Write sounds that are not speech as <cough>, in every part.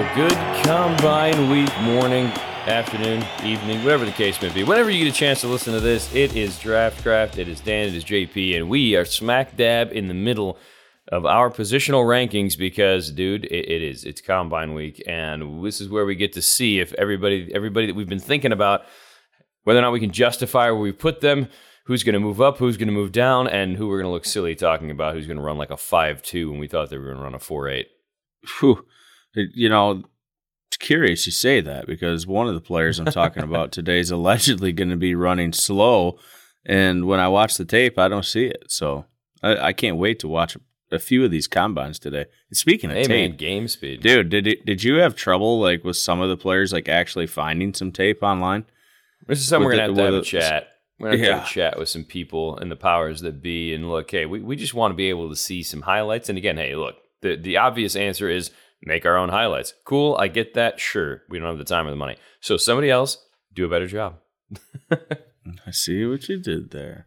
Well, good combine week morning, afternoon, evening, whatever the case may be. Whenever you get a chance to listen to this, it is Draft Craft, it is Dan, it is JP, and we are smack dab in the middle of our positional rankings because, dude, it, it is it's combine week, and this is where we get to see if everybody everybody that we've been thinking about whether or not we can justify where we put them, who's going to move up, who's going to move down, and who we're going to look silly talking about, who's going to run like a five two when we thought they were going to run a four eight. Whew. You know, it's curious you say that because one of the players I'm talking about <laughs> today is allegedly going to be running slow. And when I watch the tape, I don't see it. So I, I can't wait to watch a few of these combines today. And speaking of Hey tape, man, game speed, dude, did it, did you have trouble like with some of the players like actually finding some tape online? This is something we're gonna have to have a chat. We're gonna have to have Yeah. a chat with some people and the powers that be, and look, hey, we, we just want to be able to see some highlights. And again, hey, look, the the obvious answer is make our own highlights. Cool, I get that. Sure, we don't have the time or the money, so somebody else do a better job. <laughs> I see what you did there.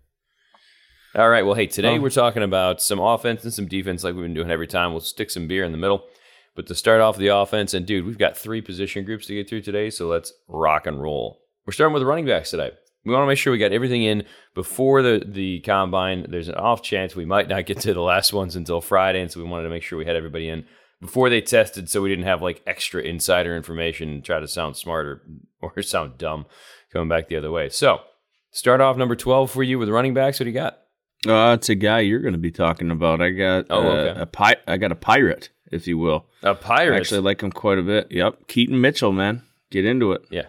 All right. Well, hey, today Oh. we're talking about some offense and some defense, like we've been doing every time. We'll stick some beer in the middle. But to start off the offense, and dude, we've got three position groups to get through today, so let's rock and roll. We're starting with the running backs today. We want to make sure we got everything in before the, the combine. There's an off chance we might not get to the last <laughs> ones until Friday, and so we wanted to make sure we had everybody in before they tested, so we didn't have like extra insider information and try to sound smart or, <laughs> or sound dumb coming back the other way. So, start off number 12 for you with running backs. What do you got? Uh, it's a guy you're going to be talking about. I got Oh, uh, okay. a pi- I got a pirate, if you will. A pirate. Actually, I like him quite a bit. Yep, Keaton Mitchell, man, get into it. Yeah.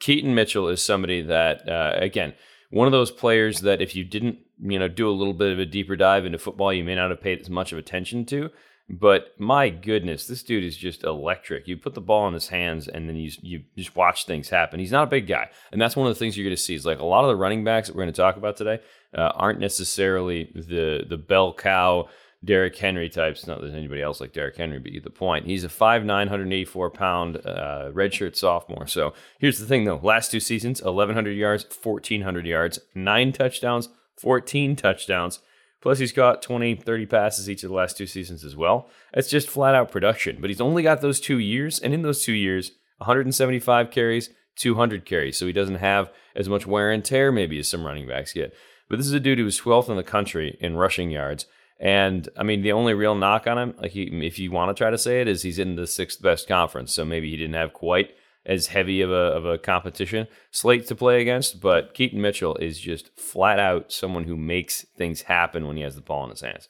Keaton Mitchell is somebody that, uh, again, one of those players that if you didn't, you know, do a little bit of a deeper dive into football, you may not have paid as much of attention to. But my goodness, this dude is just electric. You put the ball in his hands, and then you you just watch things happen. He's not a big guy, and that's one of the things you're going to see. Is like a lot of the running backs that we're going to talk about today uh, aren't necessarily the the bell cow Derrick Henry types. Not that there's anybody else like Derrick Henry, but you get the point. He's a 5'9", 184 pound uh, redshirt sophomore. So here's the thing, though. Last two seasons, 1,100 yards, 1,400 yards, nine touchdowns, 14 touchdowns. Plus, he's caught got 20, 30 passes each of the last two seasons as well. It's just flat out production. But he's only got those two years. And in those two years, 175 carries, 200 carries. So he doesn't have as much wear and tear maybe as some running backs get. But this is a dude who was 12th in the country in rushing yards. And I mean, the only real knock on him, like he, if you want to try to say it, is he's in the sixth best conference. So maybe he didn't have quite as heavy of a, of a competition slate to play against. But Keaton Mitchell is just flat out someone who makes things happen when he has the ball in his hands.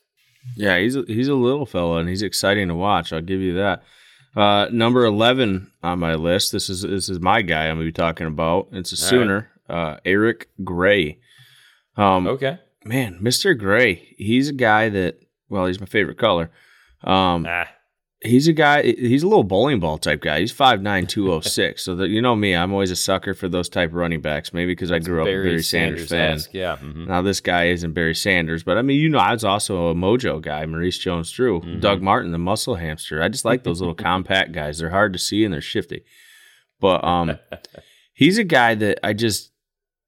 Yeah, he's a, he's a little fella and he's exciting to watch. I'll give you that. Uh, number eleven on my list. This is this is my guy. I'm gonna be talking about. It's a All right. Sooner, uh, Eric Gray. Um, Okay. man, Mister Gray. He's a guy that. Well, he's my favorite color. Um, Ah, he's a guy. He's a little bowling ball type guy. He's 5'9", 206. <laughs> so that you know me, I'm always a sucker for those type of running backs. Maybe because I grew up a Barry Sanders, fan. Sanders-esque, Yeah. mhm. Now this guy isn't Barry Sanders, but I mean, you know, I was also a Mojo guy, Maurice Jones-Drew, Mhm. Doug Martin, the muscle hamster. I just like those little <laughs> compact guys. They're hard to see and they're shifty. But um, <laughs> he's a guy that I just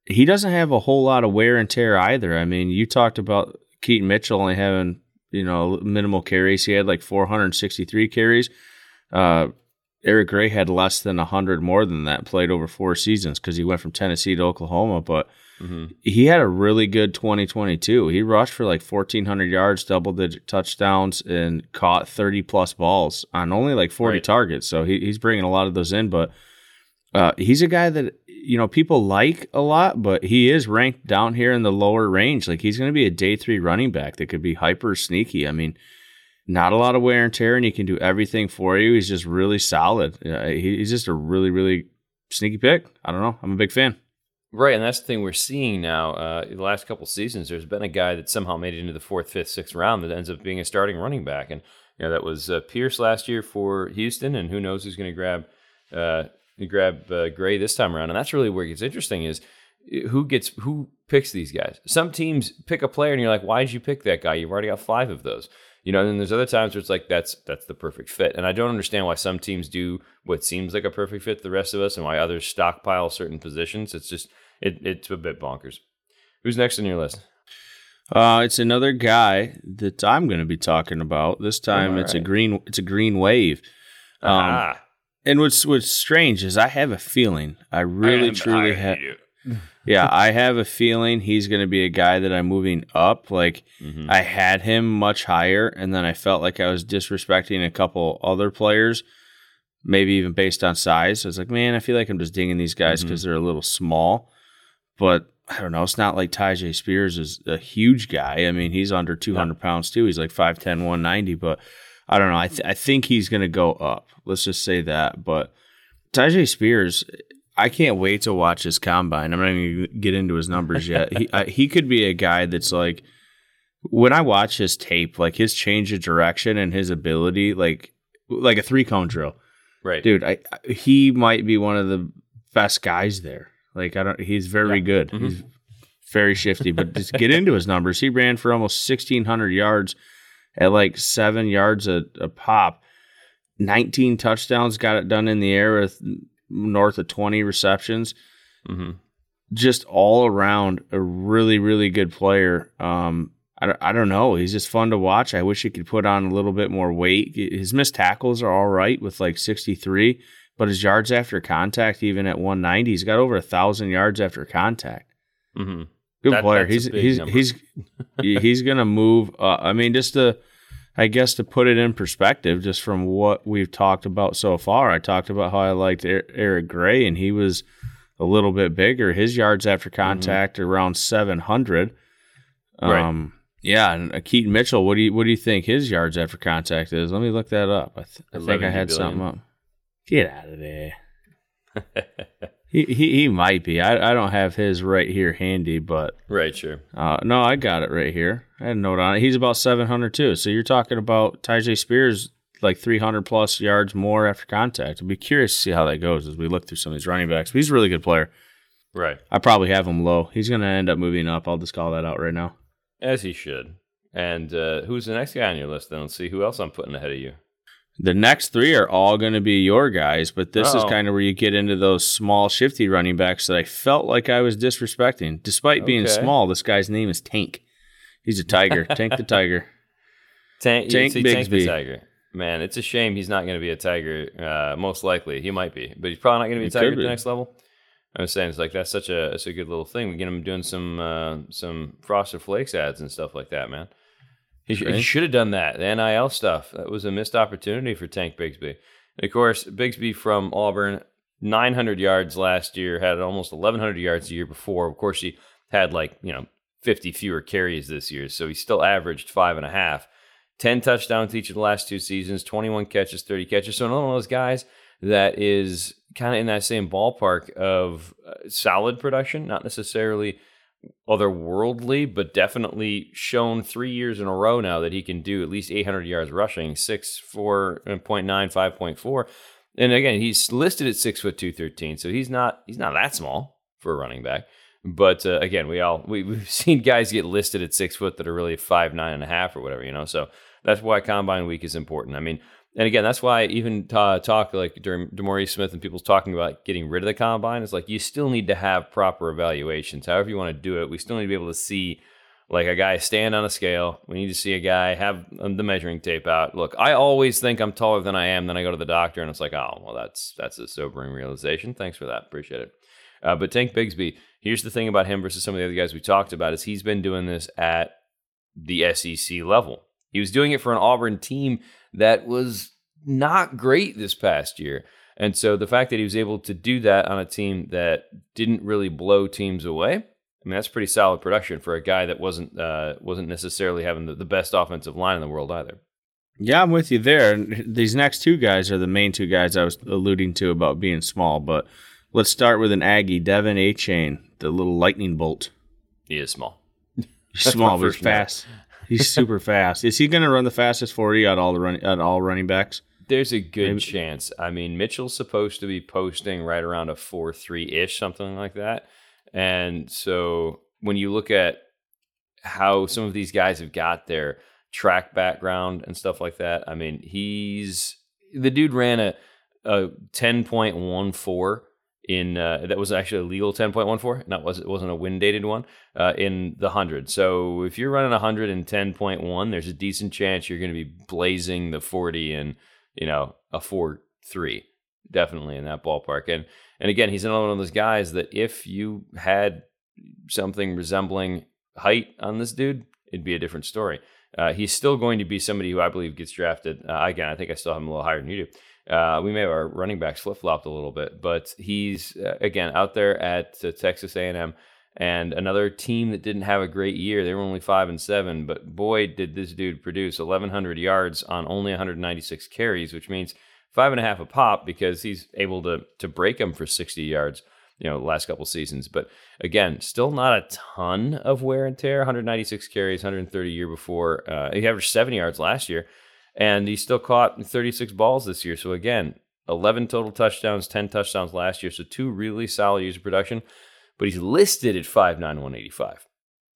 he doesn't have a whole lot of wear and tear either. I mean, you talked about Keaton Mitchell only having you know minimal carries. He had like 463 carries. Uh, Eric Gray had less than 100 more than that. Played over four seasons because he went from Tennessee to Oklahoma, but Mhm. he had a really good 2022. He rushed for like 1,400 yards, double digit touchdowns, and caught 30 plus balls on only like 40 Right. targets. So he, he's bringing a lot of those in. But uh, he's a guy that, you know, people like a lot, but he is ranked down here in the lower range. Like he's going to be a day three running back that could be hyper sneaky. I mean, not a lot of wear and tear, and he can do everything for you. He's just really solid. Uh, he, he's just a really, really sneaky pick. I don't know. I'm a big fan. Right, and that's the thing we're seeing now. Uh, the last couple seasons, there's been a guy that somehow made it into the fourth, fifth, sixth round that ends up being a starting running back, and you know that was uh, Pierce last year for Houston, and who knows who's going to grab uh, grab uh, Gray this time around. And that's really where it gets interesting is uh, who gets who picks these guys. Some teams pick a player, and you're like, why did you pick that guy? You've already got five of those. You know, and then there's other times where it's like that's that's the perfect fit. And I don't understand why some teams do what seems like a perfect fit to the rest of us and why others stockpile certain positions. It's just it, it's a bit bonkers. Who's next on your list? Uh, it's another guy that I'm going to be talking about. This time, All it's a green. It's a green wave. Um, ah, and what's what's strange is I have a feeling. I really truly have. <laughs> yeah, I have a feeling he's going to be a guy that I'm moving up. Like mm-hmm. I had him much higher, and then I felt like I was disrespecting a couple other players, maybe even based on size. I was like, man, I feel like I'm just dinging these guys because mm-hmm. they're a little small. But I don't know. It's not like Tyjae Spears is a huge guy. I mean, he's under 200 yeah. pounds too. He's like 5'10, 190. But I don't know. I, th- I think he's going to go up. Let's just say that. But Tyjae Spears, I can't wait to watch his combine. I'm not going to get into his numbers yet. he I, he could be a guy that's like when I watch his tape, like his change of direction and his ability, like like a three cone drill. Right, dude. I, he might be one of the best guys there. Like I don't. He's very yeah. good. Mm-hmm. He's very shifty. But just get into his numbers. He ran for almost 1,600 yards at like seven yards a, a pop. 19 touchdowns, got it done in the air with north of 20 receptions. Mm-hmm. Just all around a really, really good player. Um, I, I don't know. He's just fun to watch. I wish he could put on a little bit more weight. His missed tackles are all right with like 63, but his yards after contact, even at 190, he's got over a thousand yards after contact. Mm-hmm. Good that, player. He's he's, he's he's he's gonna move. Uh, I mean, just to I guess to put it in perspective, just from what we've talked about so far, I talked about how I liked Eric Gray, and he was a little bit bigger. His yards after mm-hmm. contact mm-hmm. around seven hundred. Right. Um, yeah, and uh, Keaton Mitchell. What do you what do you think his yards after contact is? Let me look that up. I, th- I think I had billion. something up. Get out of there. <laughs> He, he, he might be. I, I don't have his right here handy, but right, sure. Uh, no, I got it right here. I had a note on it. He's about seven hundred too. So you're talking about Tyjae Spears like three hundred plus yards more after contact. I'd be curious to see how that goes as we look through some of these running backs. But he's a really good player. Right. I probably have him low. He's going to end up moving up. I'll just call that out right now. As he should. And uh, who's the next guy on your list? Then let's see who else I'm putting ahead of you. The next three are all going to be your guys, but this Uh-oh. is kind of where you get into those small, shifty running backs that I felt like I was disrespecting. Despite okay. being small, this guy's name is Tank. He's a tiger. <laughs> Tank the Tiger. Tank, Tank see, Bigsby. Tank the Tiger. Man, it's a shame he's not going to be a Tiger. Uh, most likely, he might be, but he's probably not going to be a Tiger at the next level. I was saying it's like that's such a that's a good little thing. We get him doing some uh, some Frosted Flakes ads and stuff like that, man. He, right. he should have done that. The NIL stuff. That was a missed opportunity for Tank Bigsby. And of course, Bigsby from Auburn, 900 yards last year, had almost 1,100 yards the year before. Of course, he had like, you know, 50 fewer carries this year. So he still averaged five and a half. 10 touchdowns each of the last two seasons, 21 catches, 30 catches. So another one of those guys that is kind of in that same ballpark of uh, solid production, not necessarily – otherworldly, but definitely shown three years in a row now that he can do at least 800 yards rushing, 6, 4.9, 5.4. And again, he's listed at six foot two thirteen, so he's not he's not that small for a running back. But uh, again, we all we, <laughs> we've seen guys get listed at six foot that are really five nine and a half or whatever, you know. So that's why combine week is important. I mean, and again, that's why even uh, talk like during DeMaurice Smith and people talking about getting rid of the combine is like you still need to have proper evaluations. However you want to do it, we still need to be able to see like a guy stand on a scale. We need to see a guy have um, the measuring tape out. Look, I always think I'm taller than I am. Then I go to the doctor and it's like, oh, well, that's that's a sobering realization. Thanks for that. Appreciate it. Uh, but Tank Bigsby, here's the thing about him versus some of the other guys we talked about is he's been doing this at the SEC level. He was doing it for an Auburn team that was not great this past year. And so the fact that he was able to do that on a team that didn't really blow teams away, I mean that's pretty solid production for a guy that wasn't uh, wasn't necessarily having the, the best offensive line in the world either. Yeah, I'm with you there. These next two guys are the main two guys I was alluding to about being small. But let's start with an Aggie, De'Von Achane, the little lightning bolt. He is small. He's small, but <laughs> he's fast. He's <laughs> super fast. Is he going to run the fastest forty at all the run at all running backs? There's a good Maybe. chance. I mean, Mitchell's supposed to be posting right around a four three ish, something like that. And so when you look at how some of these guys have got their track background and stuff like that, I mean, he's the dude ran a a ten point one four in uh, that was actually a legal 10.14 not was it wasn't a wind dated one uh, in the 100 so if you're running 110.1 there's a decent chance you're going to be blazing the 40 and you know, a four three. definitely in that ballpark. And and again, he's another one of those guys that if you had something resembling height on this dude, it'd be a different story. Uh, he's still going to be somebody who I believe gets drafted. Uh, again, I think I still have him a little higher than you do. Uh, we may have our running backs flip flopped a little bit, but he's uh, again out there at uh, Texas A&M and another team that didn't have a great year. They were only five and seven, but boy, did this dude produce 1,100 yards on only 196 carries, which means five and a half a pop because he's able to to break them for 60 yards you know the last couple seasons. But again, still not a ton of wear and tear. 196 carries, 130 year before. Uh, he averaged 70 yards last year, and he still caught 36 balls this year. So again, 11 total touchdowns, 10 touchdowns last year. So two really solid years of production. But he's listed at 5'9", 185.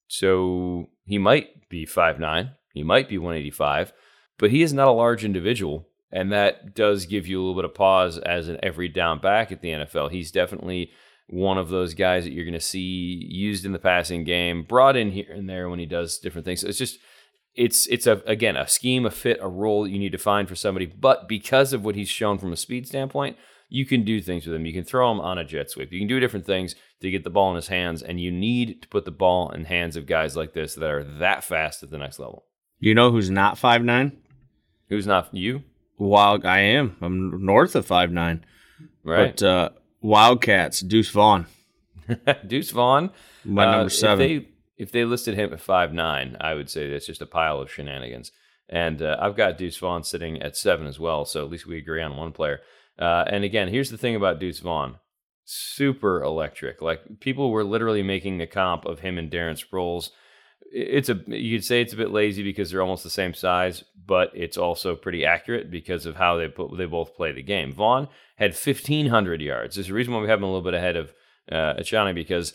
So he might be 5'9", he might be 185, but he is not a large individual. And that does give you a little bit of pause as an every down back at the NFL. He's definitely one of those guys that you're going to see used in the passing game, brought in here and there when he does different things. It's just it's it's a again a scheme, a fit, a role that you need to find for somebody. But because of what he's shown from a speed standpoint, you can do things with him. You can throw him on a jet sweep. You can do different things to get the ball in his hands, and you need to put the ball in hands of guys like this that are that fast at the next level. You know who's not five nine? Who's not you? Wild, I am. I'm north of five nine. Right. But uh, Wildcats, Deuce Vaughn. <laughs> Deuce Vaughn, my uh, number seven. If they, listed him at five nine, I would say that's just a pile of shenanigans. And uh, I've got Deuce Vaughn sitting at seven as well, so at least we agree on one player. Uh, and again, here's the thing about Deuce Vaughn: super electric. Like people were literally making a comp of him and Darren Sproles. It's a you could say it's a bit lazy because they're almost the same size, but it's also pretty accurate because of how they put, they both play the game. Vaughn had 1,500 yards. There's a reason why we have him a little bit ahead of uh, Achane because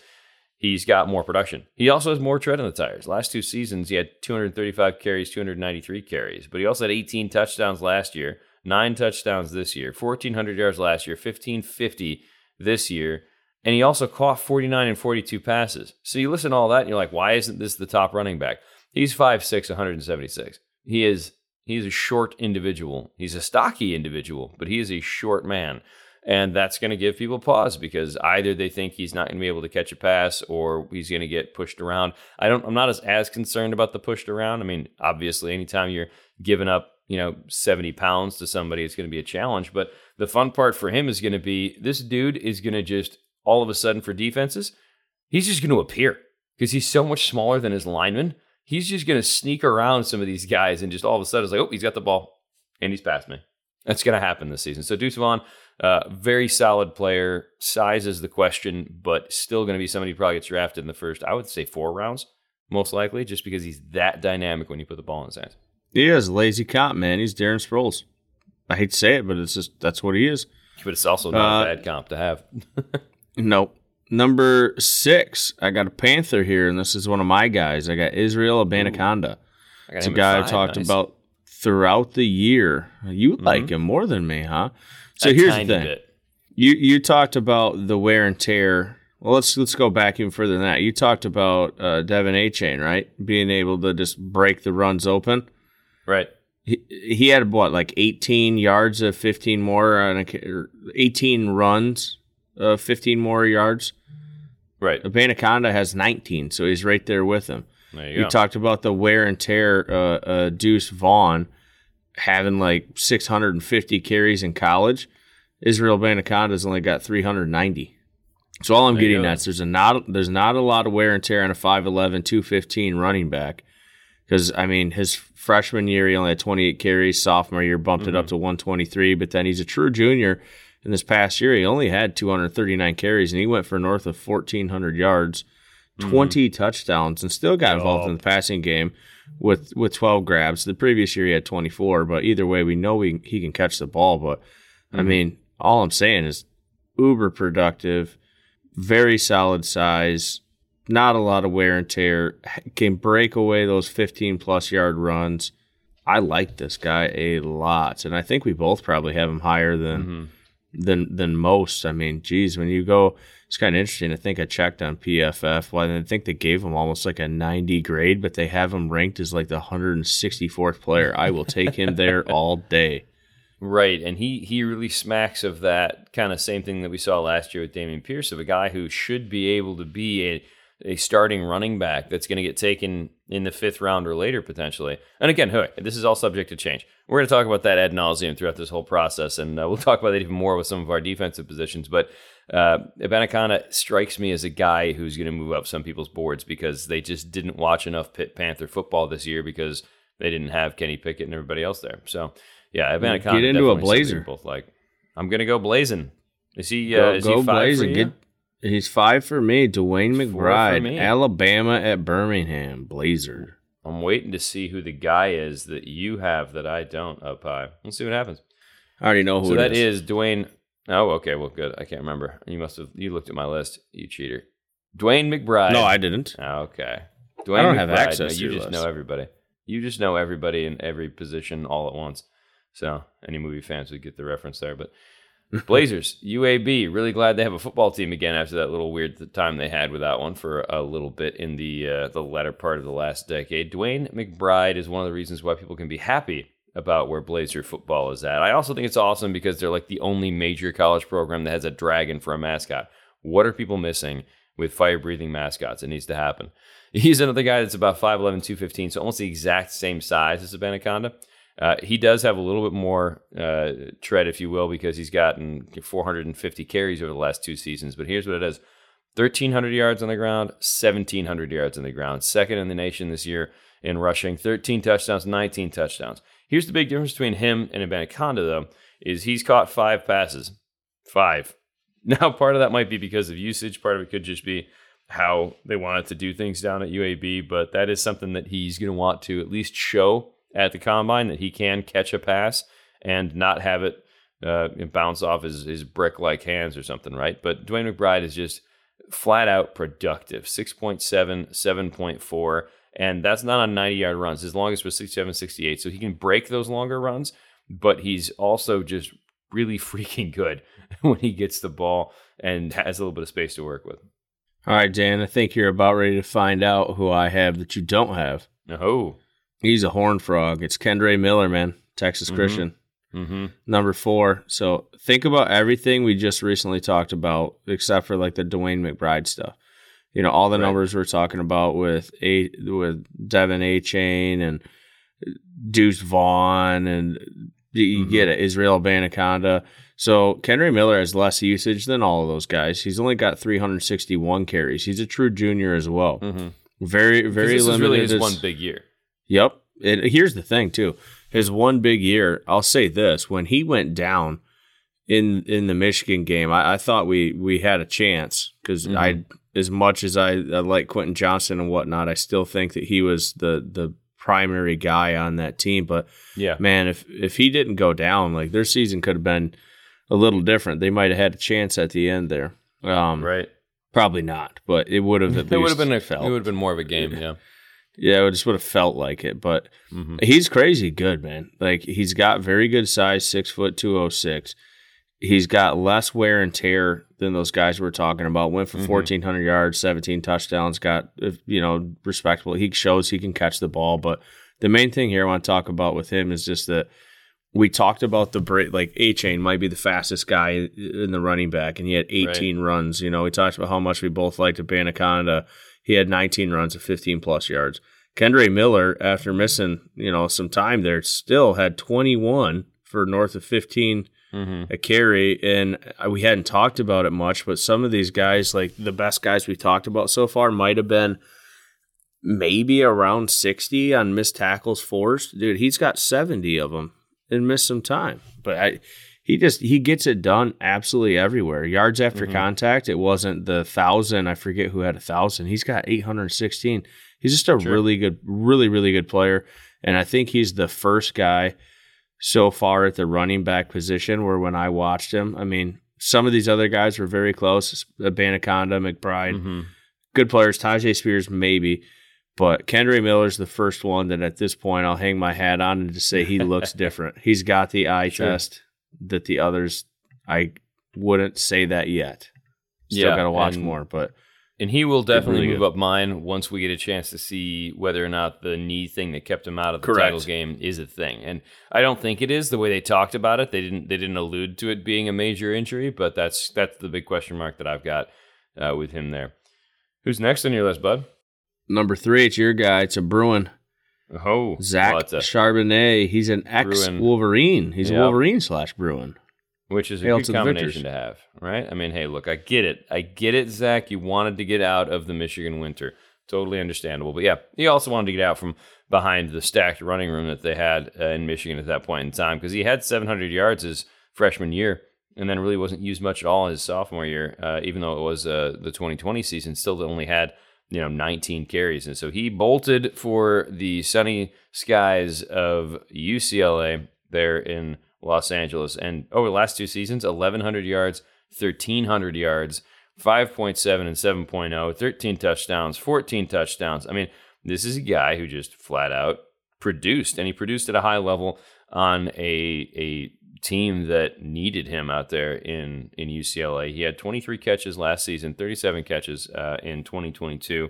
he's got more production. He also has more tread on the tires. Last two seasons, he had 235 carries, 293 carries, but he also had 18 touchdowns last year, nine touchdowns this year, 1,400 yards last year, 1,550 this year. And he also caught 49 and 42 passes. So you listen to all that and you're like, why isn't this the top running back? He's 5'6, 176. He is He's a short individual. He's a stocky individual, but he is a short man. And that's going to give people pause because either they think he's not going to be able to catch a pass or he's going to get pushed around. I don't I'm not as as concerned about the pushed around. I mean, obviously anytime you're giving up, you know, 70 pounds to somebody, it's going to be a challenge. But the fun part for him is going to be this dude is going to just all of a sudden for defenses, he's just going to appear because he's so much smaller than his lineman he's just going to sneak around some of these guys and just all of a sudden it's like, oh, he's got the ball and he's past me. That's going to happen this season. So Deuce Vaughn, uh, very solid player. Size is the question, but still going to be somebody who probably gets drafted in the first, I would say, four rounds, most likely, just because he's that dynamic when you put the ball in his hands. He is a lazy cop, man. He's Darren Sproles. I hate to say it, but it's just that's what he is. But it's also not uh, a bad comp to have. <laughs> nope. Number six, I got a Panther here, and this is one of my guys. I got Israel Abanikanda. It's a guy I talked nice. about throughout the year. You mm-hmm. like him more than me, huh? So a here's the thing. Bit. You you talked about the wear and tear. Well, let's let's go back even further than that. You talked about uh, De'Von Achane, right? Being able to just break the runs open. Right. He, he had what, like 18 yards of 15 more on a, 18 runs of 15 more yards Right. Abanikanda has 19, so he's right there with him. There you, you talked about the wear and tear. Uh, uh, Deuce Vaughn having like 650 carries in college. Israel Abanikanda's only got 390. So all I'm there getting at is there's a not there's not a lot of wear and tear on a 5'11", 215 running back. Because I mean, his freshman year he only had 28 carries. Sophomore year bumped mm-hmm. it up mm-hmm. to 123. But then he's a true junior in this past year, he only had 239 carries and he went for north of 1,400 yards, mm-hmm. 20 mm-hmm. touchdowns, and still got involved oh. in the passing game with with 12 grabs. The previous year he had 24, but either way, we know he, he can catch the ball. But mm-hmm. I mean, all I'm saying is uber productive, very solid size, not a lot of wear and tear, can break away those 15 plus yard runs. I like this guy a lot, and I think we both probably have him higher than. Mm-hmm than than most. I mean, geez, when you go, it's kind of interesting. I think I checked on PFF. Well, I think they gave him almost like a 90 grade, but they have him ranked as like the 164th player. I will take him there <laughs> all day. Right, and he he really smacks of that kind of same thing that we saw last year with Dameon Pierce, of a guy who should be able to be a a starting running back that's going to get taken in the fifth round or later potentially. And again, this is all subject to change. We're going to talk about that ad nauseum throughout this whole process, and uh, we'll talk about that even more with some of our defensive positions. But uh, Abanikanda strikes me as a guy who's going to move up some people's boards because they just didn't watch enough Pitt Panther football this year because they didn't have Kenny Pickett and everybody else there. So yeah, Abanikanda Get into a blazer. Both like I'm going to go blazing. Is he? Go, Uh, is go he five blazing. Get, he's five for me. Dwayne McBride. Alabama at Birmingham, Blazer. I'm waiting to see who the guy is that you have that I don't up high. Let's see what happens. I already know who so that is. is Dwayne. Oh, okay. Well, good. I can't remember. You must have. You looked at my list. You cheater. Dwayne McBride. No, I didn't. Okay. Dwayne I don't have McBride. access No, you just list. know everybody. You just know everybody in every position all at once. So any movie fans would get the reference there. But <laughs> Blazers, UAB, really glad they have a football team again after that little weird time they had with that one for a little bit in the uh, the latter part of the last decade. Dwayne McBride is one of the reasons why people can be happy about where Blazer football is at. I also think it's awesome because they're like the only major college program that has a dragon for a mascot. What are people missing with fire breathing mascots? It needs to happen. <laughs> He's another guy that's about 5'11, 215, so almost the exact same size as Abanikanda. Uh, he does have a little bit more uh, tread, if you will, because he's gotten 450 carries over the last two seasons. But here's what it is 1,300 yards on the ground, 1,700 yards on the ground. Second in the nation this year in rushing, 13 touchdowns, 19 touchdowns. Here's the big difference between him and Abanikanda, though, is he's caught five passes. Five. <laughs> Now, part of that might be because of usage. Part of it could just be how they wanted to do things down at UAB, but that is something that he's going to want to at least show at the combine that he can catch a pass and not have it uh, bounce off his, his brick like hands or something, right? But Dwayne McBride is just flat out productive 6.7, 7.4, and that's not on 90 yard runs. His longest was 67, 68, so he can break those longer runs, but he's also just really <laughs> freaking good when he gets the ball and has a little bit of space to work with. All right, Dan, I think you're about ready to find out who I have that you don't have. Oh, He's a horn frog. It's Kendre Miller, man, Texas Mhm. Christian. mm-hmm. Number four. So think about everything we just recently talked about, except for like the Dwayne McBride stuff. You know, all the Right. numbers we're talking about with a with De'Von Achane and Deuce Vaughn and you Mhm. get it, Israel Banaconda. So Kendre Miller has less usage than all of those guys. He's only got 361 carries. He's a true junior as well. Mm-hmm. Very, very this limited. is really his one big year. Yep. And here's the thing too. His one big year, I'll say this, when he went down in in the Michigan game, I, I thought we we had a chance because Mhm. I as much as I, I like Quentin Johnston and whatnot, I still think that he was the the primary guy on that team. But Yeah. man, if if he didn't go down, like their season could have been a little different. They might have had a chance at the end there. Um, Right. Probably not, but it would have at It would have been a, felt. it would have been more of a game. Yeah. Yeah, it just would have felt like it. But hmm He's crazy good, man. Like he's got very good size, six foot two oh six. He's got less wear and tear than those guys we're talking about. Went for Mhm. fourteen hundred yards, seventeen touchdowns. Got uh, you know respectable. He shows he can catch the ball. But the main thing here I want to talk about with him is just that we talked about the break. Like Achane might be the fastest guy in the running back, and he had eighteen runs. You know, we talked about how much we both liked Anaconda. He had nineteen runs of fifteen plus yards. Kendre Miller, after missing you know some time there, still had 21 for north of 15 hmm a carry, and we hadn't talked about it much. But some of these guys, like the best guys we've talked about so far, might have been maybe around 60 on missed tackles forced. Dude, he's got 70 of them and missed some time. But I, he just he gets it done absolutely everywhere. Yards after Mhm. contact, it wasn't the thousand. I forget who had a thousand. He's got 816. He's just a Sure. really good, really really good player, and I think he's the first guy so far at the running back position where when I watched him, I mean, some of these other guys were very close. Banaconda, McBride, hmm good players. Tyjae Spears, maybe. But Kendre Miller's the first one that at this point I'll hang my hat on and just say he looks <laughs> different. He's got the eye Sure. test that the others, I wouldn't say that yet. Still Yeah, got to watch and- more, but And he will definitely really move good. up mine once we get a chance to see whether or not the knee thing that kept him out of the Correct. title game is a thing. And I don't think it is the way they talked about it. They didn't they didn't allude to it being a major injury, but that's that's the big question mark that I've got uh, with him there. Who's next on your list, bud? Number three, it's your guy. It's a Bruin. Oh, Zach well, Charbonnet. He's an ex Wolverine. He's Yep. a Wolverine slash Bruin. which is a Hail good to combination to have, right? I mean, hey, look, I get it. I get it, Zach. You wanted to get out of the Michigan winter. Totally understandable. But yeah, he also wanted to get out from behind the stacked running room that they had uh, in Michigan at that point in time because he had 700 yards his freshman year and then really wasn't used much at all his sophomore year, uh, even though it was uh, the 2020 season, still only had you know 19 carries. And so he bolted for the sunny skies of UCLA there in Los Angeles. And over the last two seasons 1100 yards 1300 yards 5.7 and 7.0 13 touchdowns 14 touchdowns. I mean this is a guy who just flat out produced and he produced at a high level on a a team that needed him out there in in UCLA. He had 23 catches last season, 37 catches uh, in 2022,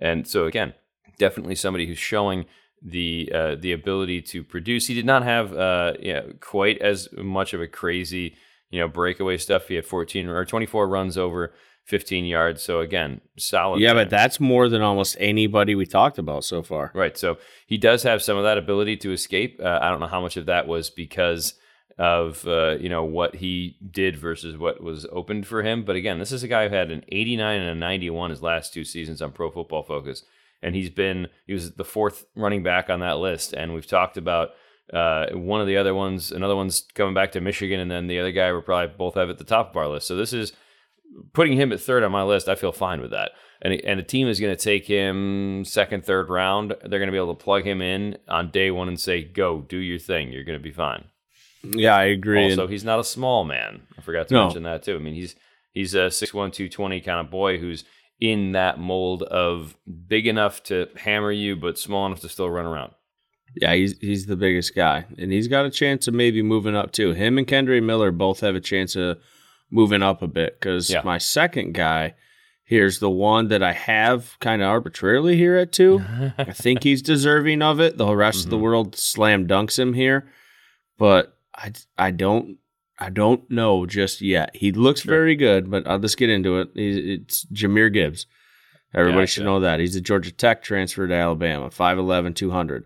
and so again, definitely somebody who's showing the uh, the ability to produce. He did not have uh, yeah, quite as much of a crazy you know breakaway stuff. He had 14 or 24 runs over 15 yards. So again, solid. Yeah, but that's more than almost anybody we talked about so far. Right. So he does have some of that ability to escape. Uh, I don't know how much of that was because of uh, you know what he did versus what was opened for him. But again, this is a guy who had an 89 and a 91 his last two seasons on Pro Football Focus, and he's been he was the fourth running back on that list. And we've talked about uh, one of the other ones, another one's coming back to Michigan, and then the other guy we're probably both have at the top of our list. So this is putting him at third on my list, I feel fine with that. And and a team is going to take him second, third round. They're going to be able to plug him in on day one and say, "Go, do your thing. You're going to be fine." Yeah, I agree. Also, he's not a small man. I forgot to No. mention that too. I mean, he's he's a 6'1", 220 kind of boy who's in that mold of big enough to hammer you, but small enough to still run around. Yeah, he's he's the biggest guy, and he's got a chance of maybe moving up too. Him and Kendre Miller both have a chance of moving up a bit because Yeah. my second guy here's the one that I have kind of arbitrarily here at two. <laughs> I think he's deserving of it. The rest of the Mhm. world slam dunks him here, but I I don't I don't know just yet. He looks Sure. very good, but I'll just get into it. He's, it's Jahmyr Gibbs. Everybody should know that. He's a Georgia Tech transfer to Alabama, 5'11", 200.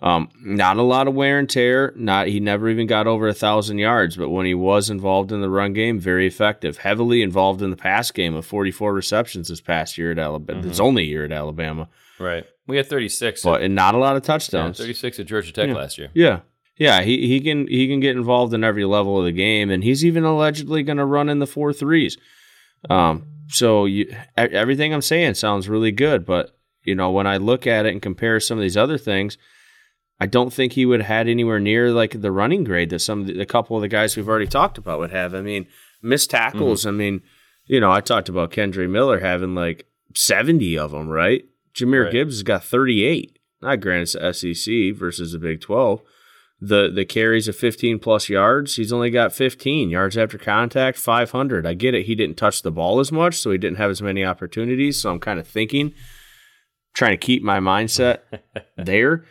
Um, not a lot of wear and tear. Not he never even got over a thousand yards, but when he was involved in the run game, very effective. Heavily involved in the pass game of forty four receptions this past year at Alabama. Mhm. His only year at Alabama, Right. We had 36. but and not a lot of yeah, touchdowns. 36 at Georgia Tech Yeah. last year. Yeah. Yeah, he, he can he can get involved in every level of the game, and he's even allegedly going to run in the four threes. Um, so you, everything I'm saying sounds really good, but you know when I look at it and compare some of these other things, I don't think he would have had anywhere near like the running grade that some of the, a couple of the guys we've already talked about would have. I mean, missed tackles. I mean, you know, I talked about Kendre Miller having like 70 of them, right? Jahmyr Right. Gibbs has got 38. Not granted, the SEC versus the Big 12 the the carries of 15 plus yards he's only got 15 yards after contact 500 i get it he didn't touch the ball as much so he didn't have as many opportunities so i'm kind of thinking trying to keep my mindset <laughs> there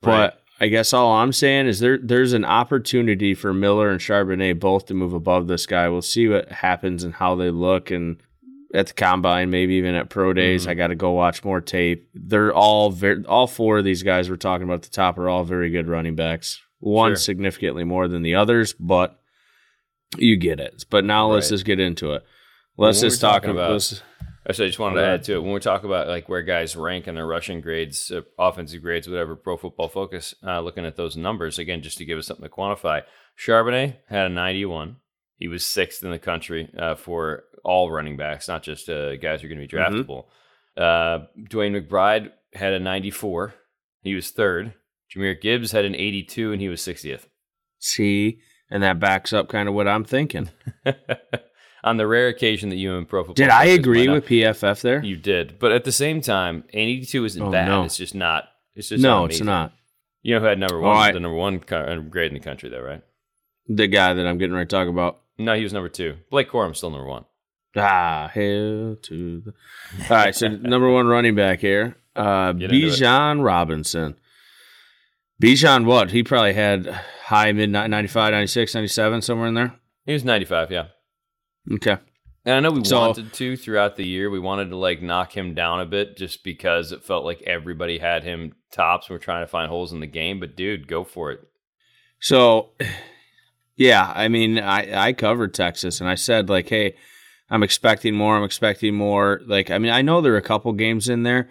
but Right. i guess all i'm saying is there there's an opportunity for miller and charbonnet both to move above this guy we'll see what happens and how they look and at the combine, maybe even at pro days. Mhm. I got to go watch more tape. They're all very, all four of these guys we're talking about at the top are all very good running backs. One Sure. significantly more than the others, but you get it. But now let's Right. just get into it. Let's just talk about. let's- Actually, I just wanted to add to it when we talk about like where guys rank in their rushing grades, uh, offensive grades, whatever. Pro Football Focus, uh, looking at those numbers again, just to give us something to quantify. Charbonnet had a 91. He was sixth in the country uh, for all running backs, not just uh, guys who are going to be Mhm. draftable. Uh, Dwayne McBride had a 94. He was third. Jahmyr Gibbs had an 82, and he was 60th. see, and that backs up kind of what I'm thinking. <laughs> On the rare occasion that you and Pro Football Did I agree with PFF there? You did, but at the same time, an 82 isn't Oh, bad. no. It's just not. It's just no, not it's not. You know who had number Oh, one? I- the number one uh, grade in the country, though, right? The guy that I'm getting ready to talk about. No, he was number two. Blake Corum's still number one. Ah, hell to the. All right, so <laughs> number one running back here, uh, Bijan Robinson. Bijan, what? He probably had high mid 95, 96, 97, somewhere in there. He was 95, yeah. Okay. And I know we so, wanted to throughout the year. We wanted to like knock him down a bit just because it felt like everybody had him tops. We're trying to find holes in the game, but dude, go for it. So, <sighs> yeah, I mean, I I covered Texas and I said like, hey, I'm expecting more. I'm expecting more. Like, I mean, I know there are a couple games in there,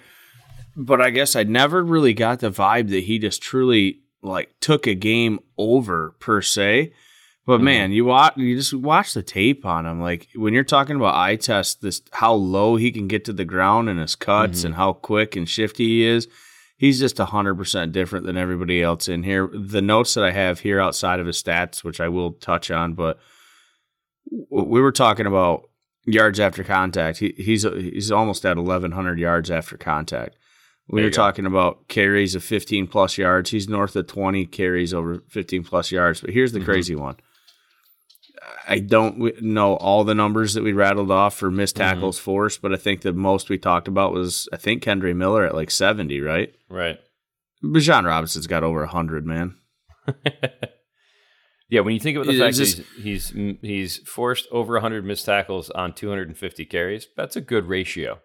but I guess I never really got the vibe that he just truly like took a game over per se. But mm-hmm. man, you watch, you just watch the tape on him. Like when you're talking about eye test, this how low he can get to the ground and his cuts mm-hmm. and how quick and shifty he is. He's just hundred percent different than everybody else in here. The notes that I have here outside of his stats, which I will touch on, but we were talking about yards after contact. He, he's he's almost at 1,100 yards after contact. When you're talking about carries of 15 plus yards, he's north of 20 carries over 15 plus yards. But here's the mm-hmm. crazy one. I don't know all the numbers that we rattled off for missed mm-hmm. tackles mm-hmm. forced, but I think the most we talked about was I think Kendre Miller at like 70, right? Right. Bijan Robinson's got over 100, man. <laughs> yeah, when you think about the fact just, that he's, he's he's forced over 100 missed tackles on 250 carries, that's a good ratio.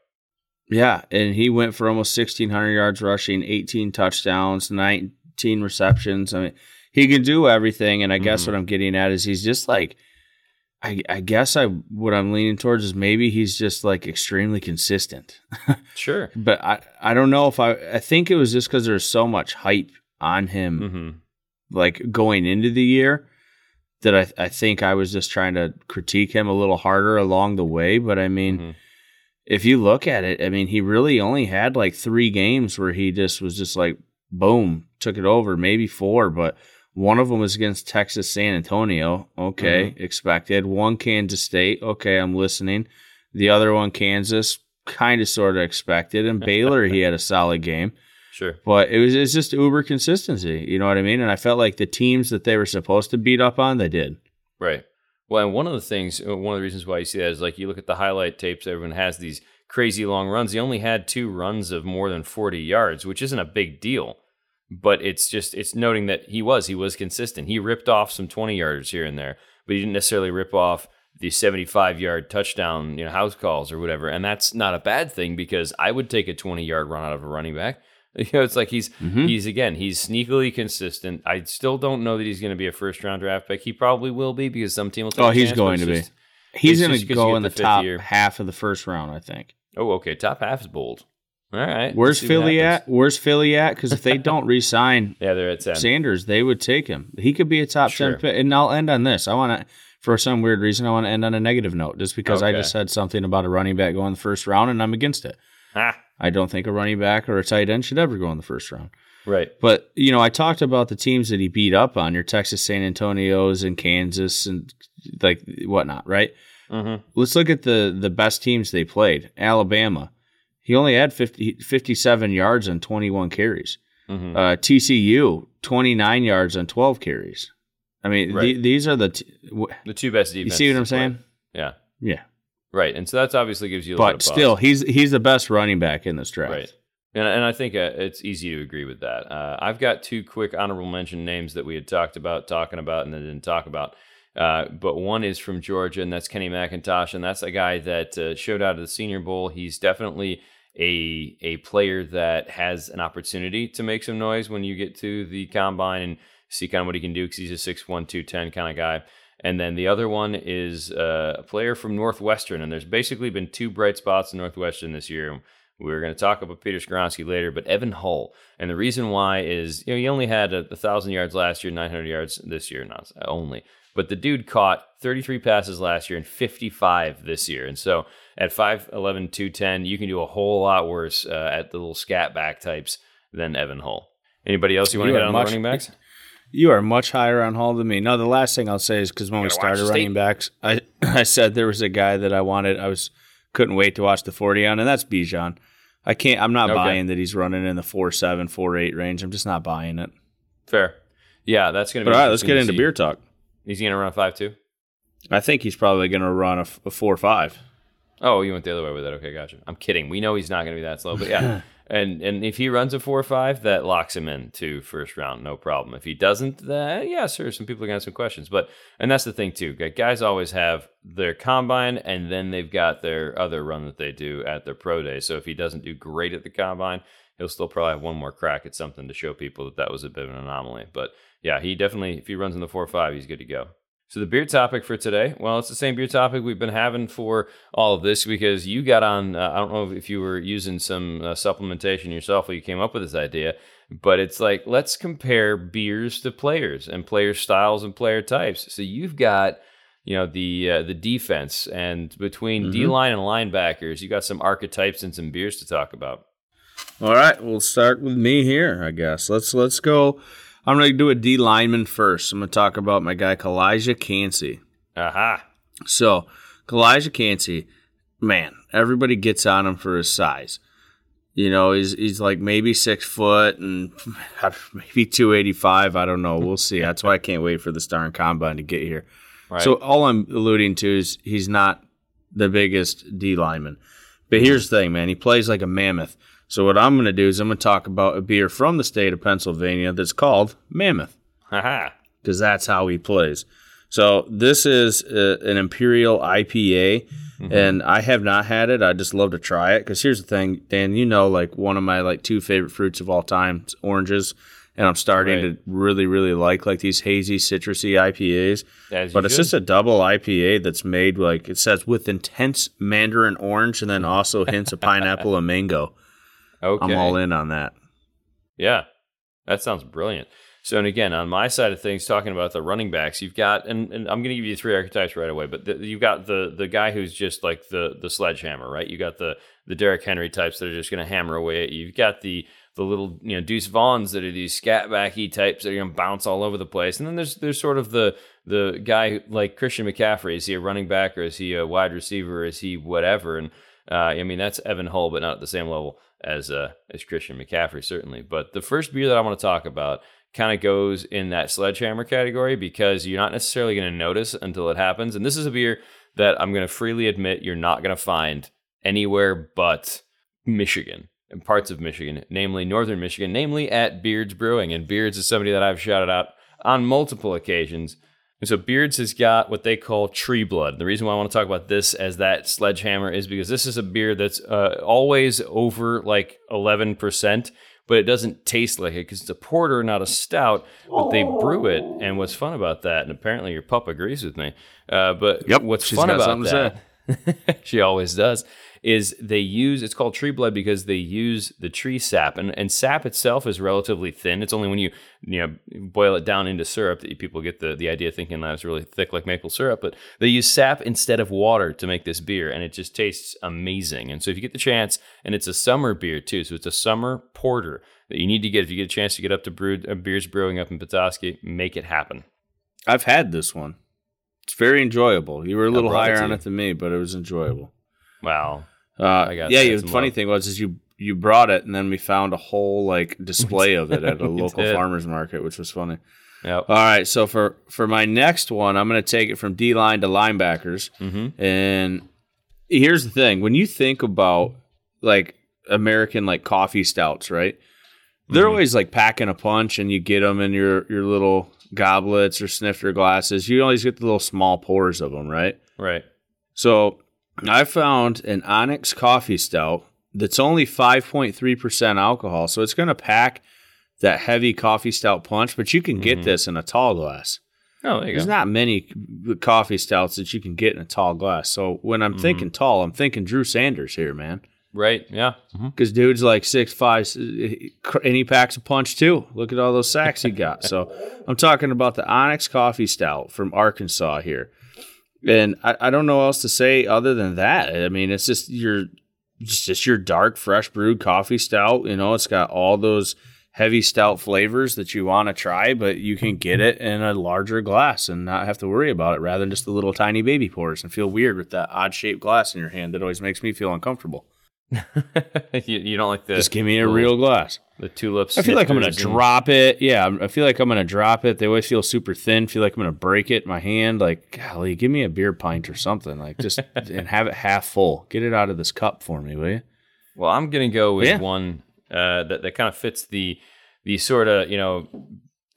Yeah, and he went for almost 1600 yards rushing, 18 touchdowns, 19 receptions. I mean, he can do everything and I guess mm-hmm. what I'm getting at is he's just like – I, I guess I what I'm leaning towards is maybe he's just like extremely consistent. <laughs> sure, but I I don't know if I I think it was just because there's so much hype on him, mm-hmm. like going into the year, that I I think I was just trying to critique him a little harder along the way. But I mean, mm-hmm. If you look at it, I mean he really only had like three games where he just was just like boom took it over, maybe four, but one of them was against Texas San Antonio. Okay, mm-hmm. expected. One Kansas State. Okay, I'm listening. The other one Kansas, kind of sort of expected. And <laughs> Baylor, he had a solid game. Sure. But it was it's just uber consistency. You know what I mean? And I felt like the teams that they were supposed to beat up on, they did. Right. Well, and one of the things, uh, one of the reasons why you see that is like you look at the highlight tapes, everyone has these crazy long runs. He only had two runs of more than 40 yards, which isn't a big deal but it's just it's noting that he was he was consistent. He ripped off some 20 yarders here and there, but he didn't necessarily rip off the 75 yard touchdown, you know, house calls or whatever. And that's not a bad thing because I would take a 20 yard run out of a running back. <laughs> You know, it's like he's mm-hmm. he's again he's sneakily consistent. I still don't know that he's going to be a first round draft pick. He probably will be because some team will. Take oh, he's chance, going to just, be. He's going to go in the, the top year. half of the first round, I think. Oh, okay. Top half is bold. All right. Where's Philly at? Where's Philly at? Because if they <laughs> don't re-sign yeah, they're at 10. Sanders, they would take him. He could be a top sure. 10 pick. And I'll end on this. I want to, for some weird reason, I want to end on a negative note just because okay. I just said something about a running back going the first round and I'm against it. Ah. I don't think a running back or a tight end should ever go in the first round. Right. But, you know, I talked about the teams that he beat up on your Texas San Antonios and Kansas and like whatnot, right? Mm-hmm. Let's look at the the best teams they played. Alabama he only had 50, 57 yards on 21 carries. Mm-hmm. Uh, TCU, 29 yards on 12 carries. I mean, right. the, these are the t- w- the two best defenses. You see what I'm saying? Yeah. Yeah. Right. And so that's obviously gives you. But still, he's he's the best running back in this draft. Right. And, and I think uh, it's easy to agree with that. Uh, I've got two quick honorable mention names that we had talked about, talking about, and then didn't talk about. Uh, but one is from Georgia, and that's Kenny McIntosh, and that's a guy that uh, showed out at the Senior Bowl. He's definitely a a player that has an opportunity to make some noise when you get to the combine and see kind of what he can do because he's a 6'1", 210 kind of guy. And then the other one is uh, a player from Northwestern, and there's basically been two bright spots in Northwestern this year. We're going to talk about Peter Skoronski later, but Evan Hull, and the reason why is you know he only had a, a thousand yards last year, 900 yards this year, not only, but the dude caught 33 passes last year and 55 this year, and so at 5'11, 210, you can do a whole lot worse uh, at the little scat back types than Evan Hull. Anybody else you want to get on much, the running backs? You are much higher on Hull than me. No, the last thing I'll say is because when we started running backs, I, <laughs> I said there was a guy that I wanted. I was couldn't wait to watch the 40 on, and that's Bijan. I can't. I'm not okay. buying that he's running in the four seven, four eight range. I'm just not buying it. Fair. Yeah, that's gonna. be All right, let's get into beer talk. He's gonna run a five two. I think he's probably gonna run a, a four five. Oh, you went the other way with it. Okay, gotcha. I'm kidding. We know he's not going to be that slow, but yeah. <laughs> and and if he runs a four or five, that locks him in to first round, no problem. If he doesn't, then eh, yeah, sure, some people are gonna have some questions. But and that's the thing too. Guys always have their combine, and then they've got their other run that they do at their pro day. So if he doesn't do great at the combine, he'll still probably have one more crack at something to show people that that was a bit of an anomaly. But yeah, he definitely, if he runs in the four or five, he's good to go. So the beer topic for today, well, it's the same beer topic we've been having for all of this because you got on. Uh, I don't know if you were using some uh, supplementation yourself when you came up with this idea, but it's like let's compare beers to players and player styles and player types. So you've got you know the uh, the defense and between mm-hmm. D line and linebackers, you got some archetypes and some beers to talk about. All right, we'll start with me here, I guess. Let's let's go I'm going to do a D lineman first. I'm going to talk about my guy, Calijah Kancey. Aha. So, Calijah Kancey, man, everybody gets on him for his size. You know, he's he's like maybe six foot and <laughs> maybe 285. I don't know. We'll see. That's why I can't wait for the Star and Combine to get here. Right. So, all I'm alluding to is he's not the biggest D lineman. But here's the thing, man. He plays like a mammoth. So what I'm going to do is I'm going to talk about a beer from the state of Pennsylvania that's called Mammoth. Because that's how he plays. So this is a, an Imperial IPA, mm-hmm. and I have not had it. I just love to try it. Because here's the thing, Dan. You know, like one of my like two favorite fruits of all time, is oranges, and I'm starting right. to really, really like like these hazy, citrusy IPAs. As but it's should. just a double IPA that's made like it says with intense mandarin orange, and then also hints of pineapple and mango. Okay. I'm all in on that. Yeah. That sounds brilliant. So, and again, on my side of things, talking about the running backs, you've got, and, and I'm going to give you three archetypes right away, but the, you've got the the guy who's just like the the sledgehammer, right? You got the the Derrick Henry types that are just going to hammer away at you. You've got the the little you know Deuce Vaughns that are these scatbacky types that are going to bounce all over the place, and then there's there's sort of the the guy like Christian McCaffrey. Is he a running back or is he a wide receiver? Or is he whatever? And uh, I mean that's Evan Hull, but not at the same level as uh, as Christian McCaffrey certainly. But the first beer that I want to talk about kind of goes in that sledgehammer category because you're not necessarily going to notice until it happens. And this is a beer that I'm going to freely admit you're not going to find anywhere but Michigan and parts of Michigan, namely northern Michigan, namely at Beards Brewing. And Beards is somebody that I've shouted out on multiple occasions and so Beards has got what they call tree blood. The reason why I want to talk about this as that sledgehammer is because this is a beer that's uh, always over like 11%, but it doesn't taste like it because it's a porter, not a stout, but they brew it. And what's fun about that, and apparently your pup agrees with me, uh, but yep, what's fun about that, <laughs> she always does, is they use it's called tree blood because they use the tree sap and, and sap itself is relatively thin. It's only when you you know boil it down into syrup that people get the, the idea thinking that it's really thick like maple syrup but they use sap instead of water to make this beer and it just tastes amazing. And so if you get the chance and it's a summer beer too so it's a summer porter that you need to get. If you get a chance to get up to brew uh, Beards Brewing up in Petoskey make it happen. I've had this one. It's very enjoyable. You were a little higher on it than me but it was enjoyable. Wow. Uh, yeah, the funny love. thing was is you you brought it and then we found a whole like <laughs> display of it at a local did. farmers market, which was funny. Yep. All right, so for for my next one, I'm going to take it from D line to linebackers. Mm-hmm. And here's the thing: when you think about like American like coffee stouts, right? They're mm-hmm. always like packing a punch, and you get them in your your little goblets or snifter glasses. You always get the little small pours of them, right? Right. So I found an Onyx coffee stout that's only 5.3% alcohol. So it's going to pack that heavy coffee stout punch, but you can get mm-hmm. this in a tall glass. Oh, there There's go. not many coffee stouts that you can get in a tall glass. So when I'm mm-hmm. thinking tall, I'm thinking Drew Sanders here, man. Right. Yeah. Because mm-hmm. dude's like six five, and he packs a punch too. Look at all those sacks he got. so <laughs> I'm talking about the Onyx Coffee Stout from Arkansas here and I, I don't know what else to say other than that. I mean, it's just your it's just your dark, fresh brewed coffee stout. You know, it's got all those heavy stout flavors that you want to try, but you can get it in a larger glass and not have to worry about it rather than just the little tiny baby pours and feel weird with that odd shaped glass in your hand that always makes me feel uncomfortable. You, you, don't like this. just give me a real glass. The tulips. I feel like I'm gonna drop it. Yeah, I feel like I'm gonna drop it. They always feel super thin. Feel like I'm gonna break it in my hand. Like, golly, give me a beer pint or something. Like, just <laughs> and have it half full. Get it out of this cup for me, will you? Well, I'm gonna go with yeah. one uh, that that kind of fits the the sort of you know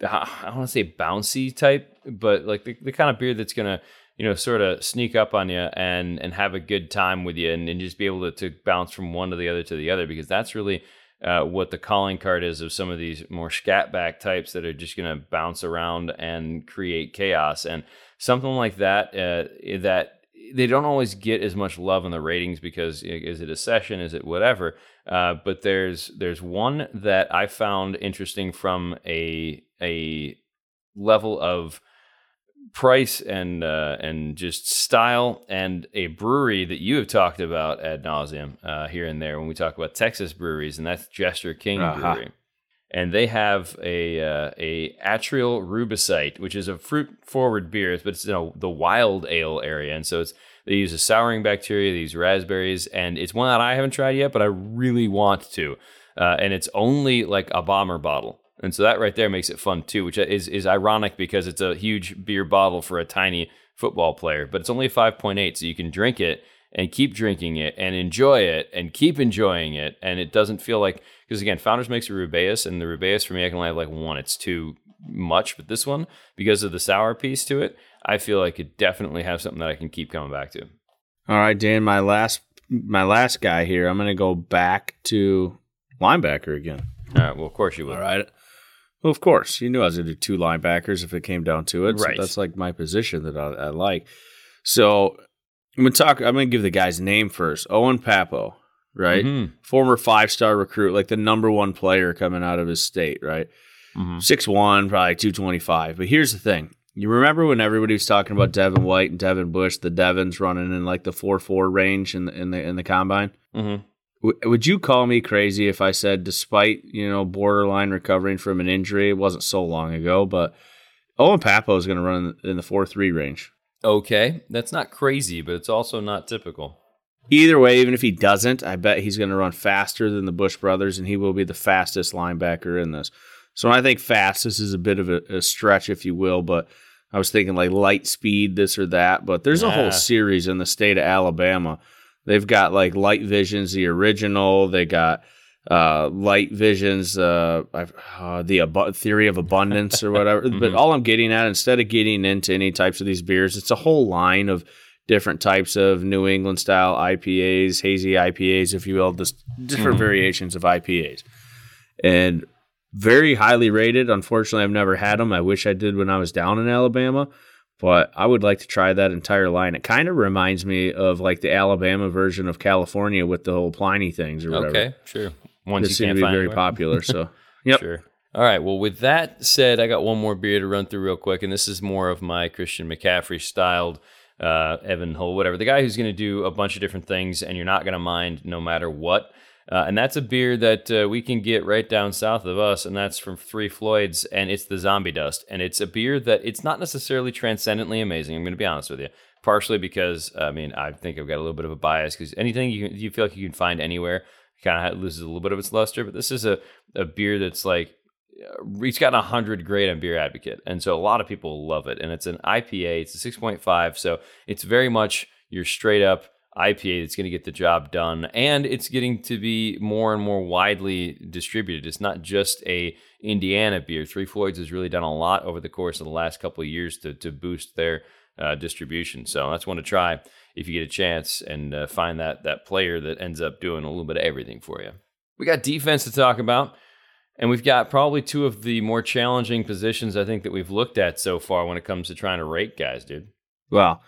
I don't want to say bouncy type, but like the, the kind of beer that's gonna you know, sort of sneak up on you and and have a good time with you and, and just be able to, to bounce from one to the other to the other because that's really uh, what the calling card is of some of these more scat back types that are just going to bounce around and create chaos. And something like that uh, that they don't always get as much love in the ratings because is it a session? Is it whatever? Uh, but there's there's one that I found interesting from a a level of price and uh, and just style and a brewery that you have talked about ad nauseum uh, here and there when we talk about Texas breweries, and that's Jester King uh-huh. Brewery. And they have a uh, a Atrial Rubicite, which is a fruit forward beer, but it's you know the wild ale area, and so it's they use a souring bacteria, these raspberries, and it's one that I haven't tried yet, but I really want to. Uh, and it's only like a bomber bottle. And so that right there makes it fun too, which is is ironic because it's a huge beer bottle for a tiny football player, but it's only 5.8, so you can drink it and keep drinking it and enjoy it and keep enjoying it. And it doesn't feel like because again, Founders makes a Rubaeus, and the Rubaeus for me, I can only have like one. It's too much, but this one, because of the sour piece to it, I feel like it definitely have something that I can keep coming back to. All right, Dan, my last my last guy here. I'm going to go back to linebacker again. All right. Well, of course you will. All right. Well, of course, you knew I was going to do two linebackers if it came down to it. Right. So that's like my position that I, I like. So I'm going to talk. I'm going to give the guy's name first. Owen Pappoe, right? Mm-hmm. Former five star recruit, like the number one player coming out of his state, right? Mm-hmm. Six mm-hmm. one, probably two twenty five. But here's the thing: you remember when everybody was talking about Devin White and Devin Bush, the Devins running in like the four four range in the in the in the combine? Mm-hmm would you call me crazy if I said, despite you know borderline recovering from an injury, it wasn't so long ago, but Owen Pappoe is going to run in the four three range. Okay, that's not crazy, but it's also not typical. Either way, even if he doesn't, I bet he's going to run faster than the Bush brothers, and he will be the fastest linebacker in this. So I think fast, this is a bit of a, a stretch, if you will, but I was thinking like light speed, this or that. But there's a whole series in the state of Alabama They've got like Light Visions, the original. They got uh, Light Visions, uh, uh, the ab- theory of abundance or whatever. <laughs> mm-hmm. But all I'm getting at, instead of getting into any types of these beers, it's a whole line of different types of New England style IPAs, hazy IPAs, if you will, just different mm-hmm. variations of IPAs. And very highly rated. Unfortunately, I've never had them. I wish I did when I was down in Alabama but I would like to try that entire line. It kind of reminds me of like the Alabama version of California with the whole Pliny things or whatever. Okay, sure. Ones that seem to be very anywhere. popular. So, <laughs> yep. Sure. All right. Well, with that said, I got one more beer to run through real quick, and this is more of my Christian McCaffrey styled uh, Evan Hull, whatever. The guy who's going to do a bunch of different things, and you're not going to mind no matter what. Uh, and that's a beer that uh, we can get right down south of us, and that's from Three Floyds, and it's the Zombie Dust. And it's a beer that it's not necessarily transcendently amazing. I'm going to be honest with you, partially because I mean I think I've got a little bit of a bias because anything you you feel like you can find anywhere kind of loses a little bit of its luster. But this is a a beer that's like uh, it's got a hundred grade on Beer Advocate, and so a lot of people love it. And it's an IPA. It's a six point five, so it's very much your straight up IPA that's going to get the job done, and it's getting to be more and more widely distributed. It's not just a Indiana beer. Three Floyds has really done a lot over the course of the last couple of years to to boost their uh, distribution. So that's one to try if you get a chance and uh, find that that player that ends up doing a little bit of everything for you. We got defense to talk about. And we've got probably two of the more challenging positions I think that we've looked at so far when it comes to trying to rate guys, dude. Well,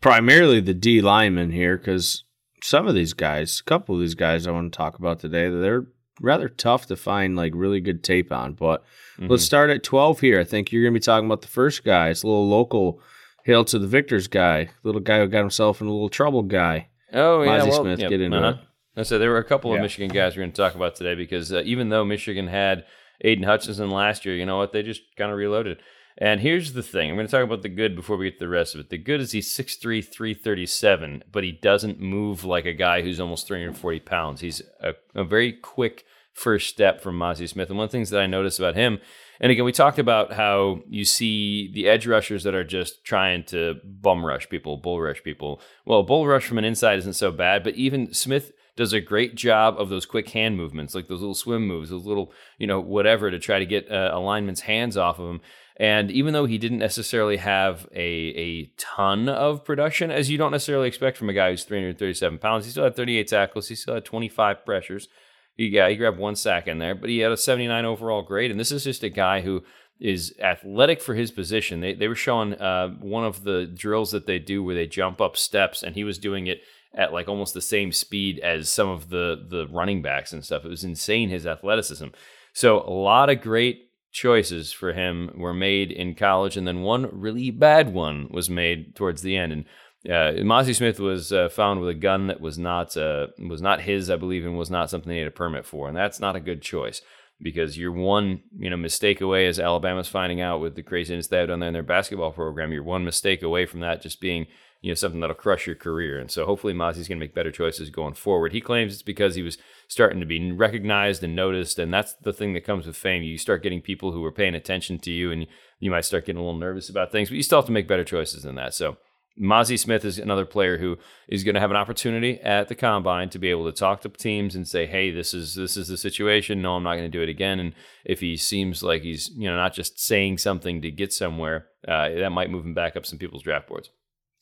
primarily the D linemen here because some of these guys, a couple of these guys I want to talk about today, they're rather tough to find like really good tape on. But mm-hmm. let's start at 12 here. I think you're going to be talking about the first guy. It's a little local hail to the victors guy, little guy who got himself in a little trouble guy. Oh, yeah. Well, Smith, get into uh-huh. it. I said there were a couple of yeah. Michigan guys we're going to talk about today because uh, even though Michigan had Aidan Hutchinson last year, you know what? They just kind of reloaded. And here's the thing I'm going to talk about the good before we get to the rest of it. The good is he's 6'3, 337, but he doesn't move like a guy who's almost 340 pounds. He's a, a very quick first step from Mazi Smith. And one of the things that I noticed about him, and again, we talked about how you see the edge rushers that are just trying to bum rush people, bull rush people. Well, bull rush from an inside isn't so bad, but even Smith does a great job of those quick hand movements, like those little swim moves, those little, you know, whatever to try to get uh, alignment's hands off of him. And even though he didn't necessarily have a, a ton of production, as you don't necessarily expect from a guy who's 337 pounds, he still had 38 tackles, he still had 25 pressures. He, yeah, he grabbed one sack in there, but he had a 79 overall grade. And this is just a guy who is athletic for his position. They, they were showing uh, one of the drills that they do where they jump up steps, and he was doing it at like almost the same speed as some of the the running backs and stuff. It was insane his athleticism. So a lot of great choices for him were made in college, and then one really bad one was made towards the end. And uh, Mazi Smith was uh, found with a gun that was not uh, was not his, I believe, and was not something he had a permit for, and that's not a good choice because you're one you know mistake away, as Alabama's finding out with the craziness they have done there in their basketball program. You're one mistake away from that just being you know something that'll crush your career. And so hopefully Mazi's going to make better choices going forward. He claims it's because he was starting to be recognized and noticed, and that's the thing that comes with fame. You start getting people who are paying attention to you, and you might start getting a little nervous about things, but you still have to make better choices than that. So. Mazi Smith is another player who is going to have an opportunity at the combine to be able to talk to teams and say, "Hey, this is this is the situation. No, I'm not going to do it again." And if he seems like he's you know not just saying something to get somewhere, uh, that might move him back up some people's draft boards.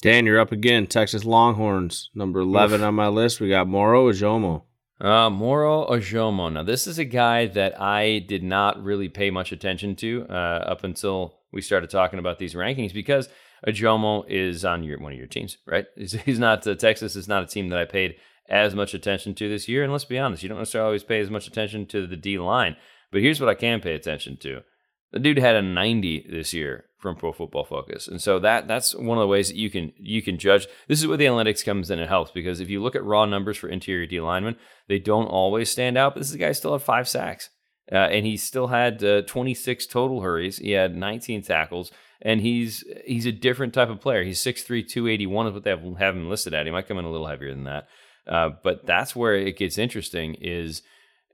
Dan, you're up again. Texas Longhorns, number 11 Oof. on my list. We got Moro Ojomo. Uh, Moro Ojomo. Now, this is a guy that I did not really pay much attention to uh, up until we started talking about these rankings because Ojomo is on your one of your teams, right? He's, he's not uh, Texas is not a team that I paid as much attention to this year. And let's be honest, you don't necessarily always pay as much attention to the D line. But here's what I can pay attention to: the dude had a 90 this year from Pro Football Focus, and so that that's one of the ways that you can you can judge. This is where the analytics comes in and helps because if you look at raw numbers for interior D linemen, they don't always stand out. But this guy still had five sacks, uh, and he still had uh, 26 total hurries. He had 19 tackles, and he's he's a different type of player. He's 6'3", 281 is what they have, have him listed at. He might come in a little heavier than that, uh, but that's where it gets interesting. Is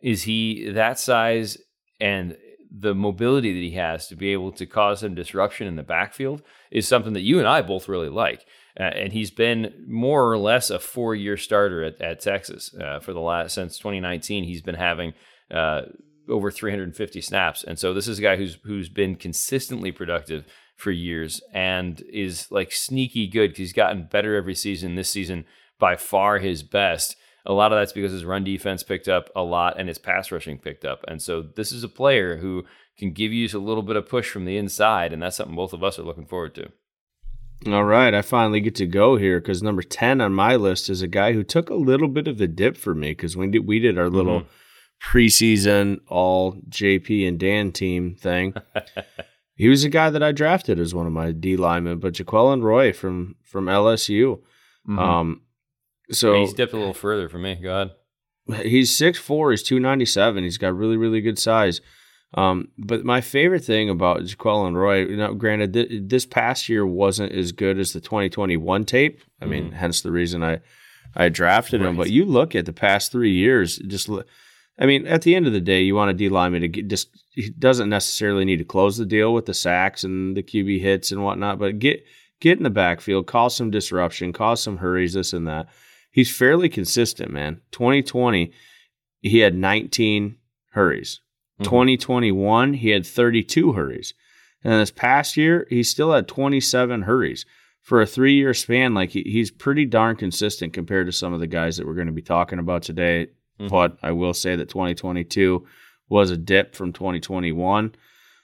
is he that size and the mobility that he has to be able to cause some disruption in the backfield is something that you and I both really like. Uh, and he's been more or less a four-year starter at, at Texas uh, for the last since 2019. He's been having uh, over 350 snaps, and so this is a guy who's who's been consistently productive for years and is like sneaky good because he's gotten better every season. This season, by far his best. A lot of that's because his run defense picked up a lot and his pass rushing picked up. And so this is a player who can give you a little bit of push from the inside, and that's something both of us are looking forward to. All right, I finally get to go here because number ten on my list is a guy who took a little bit of the dip for me because we did we did our little mm-hmm. preseason all JP and Dan team thing. <laughs> he was a guy that I drafted as one of my D linemen, but Jaquelin Roy from from LSU. Mm-hmm. Um, so he's dipped a little further for me. Go ahead. He's six four. He's two ninety seven. He's got really really good size. Um, but my favorite thing about Jaquelin Roy, you know, granted th- this past year wasn't as good as the 2021 tape. I mean, mm. hence the reason I I drafted right. him. But you look at the past three years, just I mean, at the end of the day, you want a D lineman to get just he doesn't necessarily need to close the deal with the sacks and the QB hits and whatnot, but get get in the backfield, cause some disruption, cause some hurries, this and that he's fairly consistent, man. 2020, he had 19 hurries. Mm-hmm. 2021, he had 32 hurries. And this past year, he still had 27 hurries. For a three year span, like he, he's pretty darn consistent compared to some of the guys that we're going to be talking about today. Mm-hmm. But I will say that 2022 was a dip from 2021.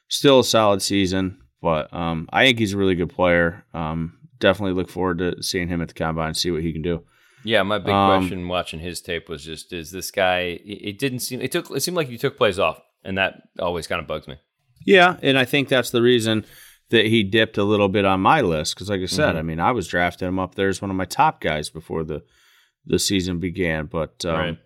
Still a solid season, but um, I think he's a really good player. Um, definitely look forward to seeing him at the combine and see what he can do. Yeah, my big um, question watching his tape was just: Is this guy? It didn't seem it took. It seemed like he took plays off, and that always kind of bugs me. Yeah, and I think that's the reason that he dipped a little bit on my list because, like I said, mm-hmm. I mean, I was drafting him up there as one of my top guys before the the season began. But um,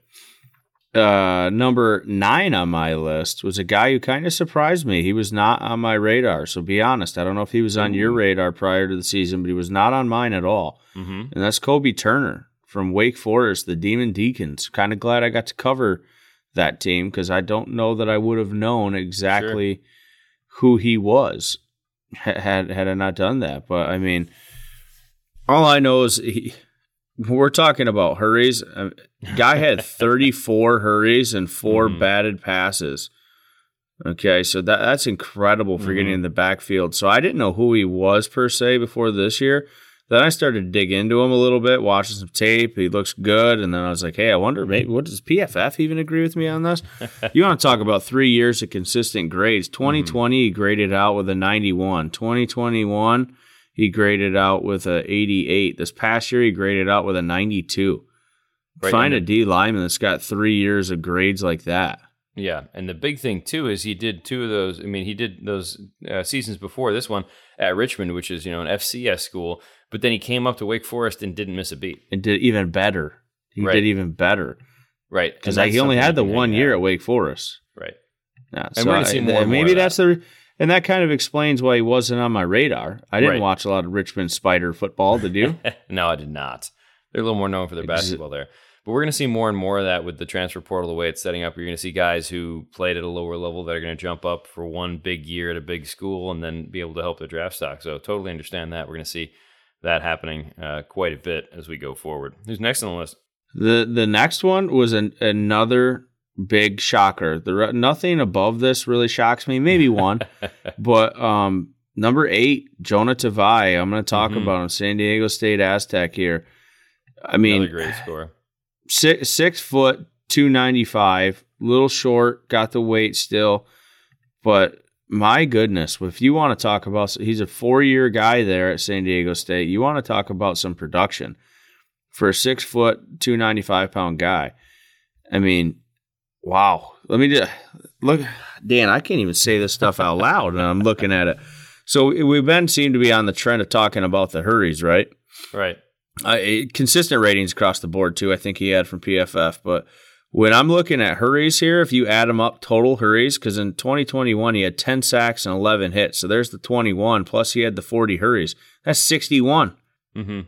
right. uh, number nine on my list was a guy who kind of surprised me. He was not on my radar. So be honest, I don't know if he was on your radar prior to the season, but he was not on mine at all. Mm-hmm. And that's Kobe Turner from Wake Forest, the Demon Deacons. Kind of glad I got to cover that team because I don't know that I would have known exactly sure. who he was had had I not done that. But I mean, all I know is he we're talking about hurries. Uh, guy had <laughs> 34 hurries and 4 mm-hmm. batted passes. Okay, so that that's incredible for mm-hmm. getting in the backfield. So I didn't know who he was per se before this year. Then I started to dig into him a little bit, watching some tape. He looks good, and then I was like, "Hey, I wonder, maybe what does PFF even agree with me on this?" <laughs> you want to talk about three years of consistent grades? 2020 mm-hmm. he graded out with a 91. 2021 he graded out with a 88. This past year, he graded out with a 92. Right, Find a D lineman that's got three years of grades like that. Yeah, and the big thing too is he did two of those. I mean, he did those uh, seasons before this one at Richmond, which is you know an FCS school. But then he came up to Wake Forest and didn't miss a beat, and did even better. He right. did even better, right? Because he only had the one year at Wake Forest, right? Yeah, so and we're gonna see more. maybe that's that. the and that kind of explains why he wasn't on my radar. I didn't right. watch a lot of Richmond Spider football. Did you? <laughs> no, I did not. They're a little more known for their basketball there. But we're going to see more and more of that with the transfer portal, the way it's setting up. You're going to see guys who played at a lower level that are going to jump up for one big year at a big school and then be able to help their draft stock. So totally understand that. We're going to see that happening uh, quite a bit as we go forward. Who's next on the list? The the next one was an, another big shocker. The nothing above this really shocks me. Maybe one, <laughs> but um, number eight, Jonah Tavai. I'm going to talk mm-hmm. about him. San Diego State Aztec here. I mean, Another great score. Six six foot, two ninety five. Little short. Got the weight still, but my goodness, if you want to talk about, he's a four year guy there at San Diego State. You want to talk about some production for a six foot, 295 pound guy. I mean, Wow. Let me just look. Dan, I can't even say this stuff out loud, and I'm looking at it. So we've been seem to be on the trend of talking about the hurries, right? Right. Uh, consistent ratings across the board too. I think he had from PFF, but when I'm looking at hurries here, if you add them up, total hurries, because in 2021 he had 10 sacks and 11 hits, so there's the 21 plus he had the 40 hurries. That's 61. Mm-hmm.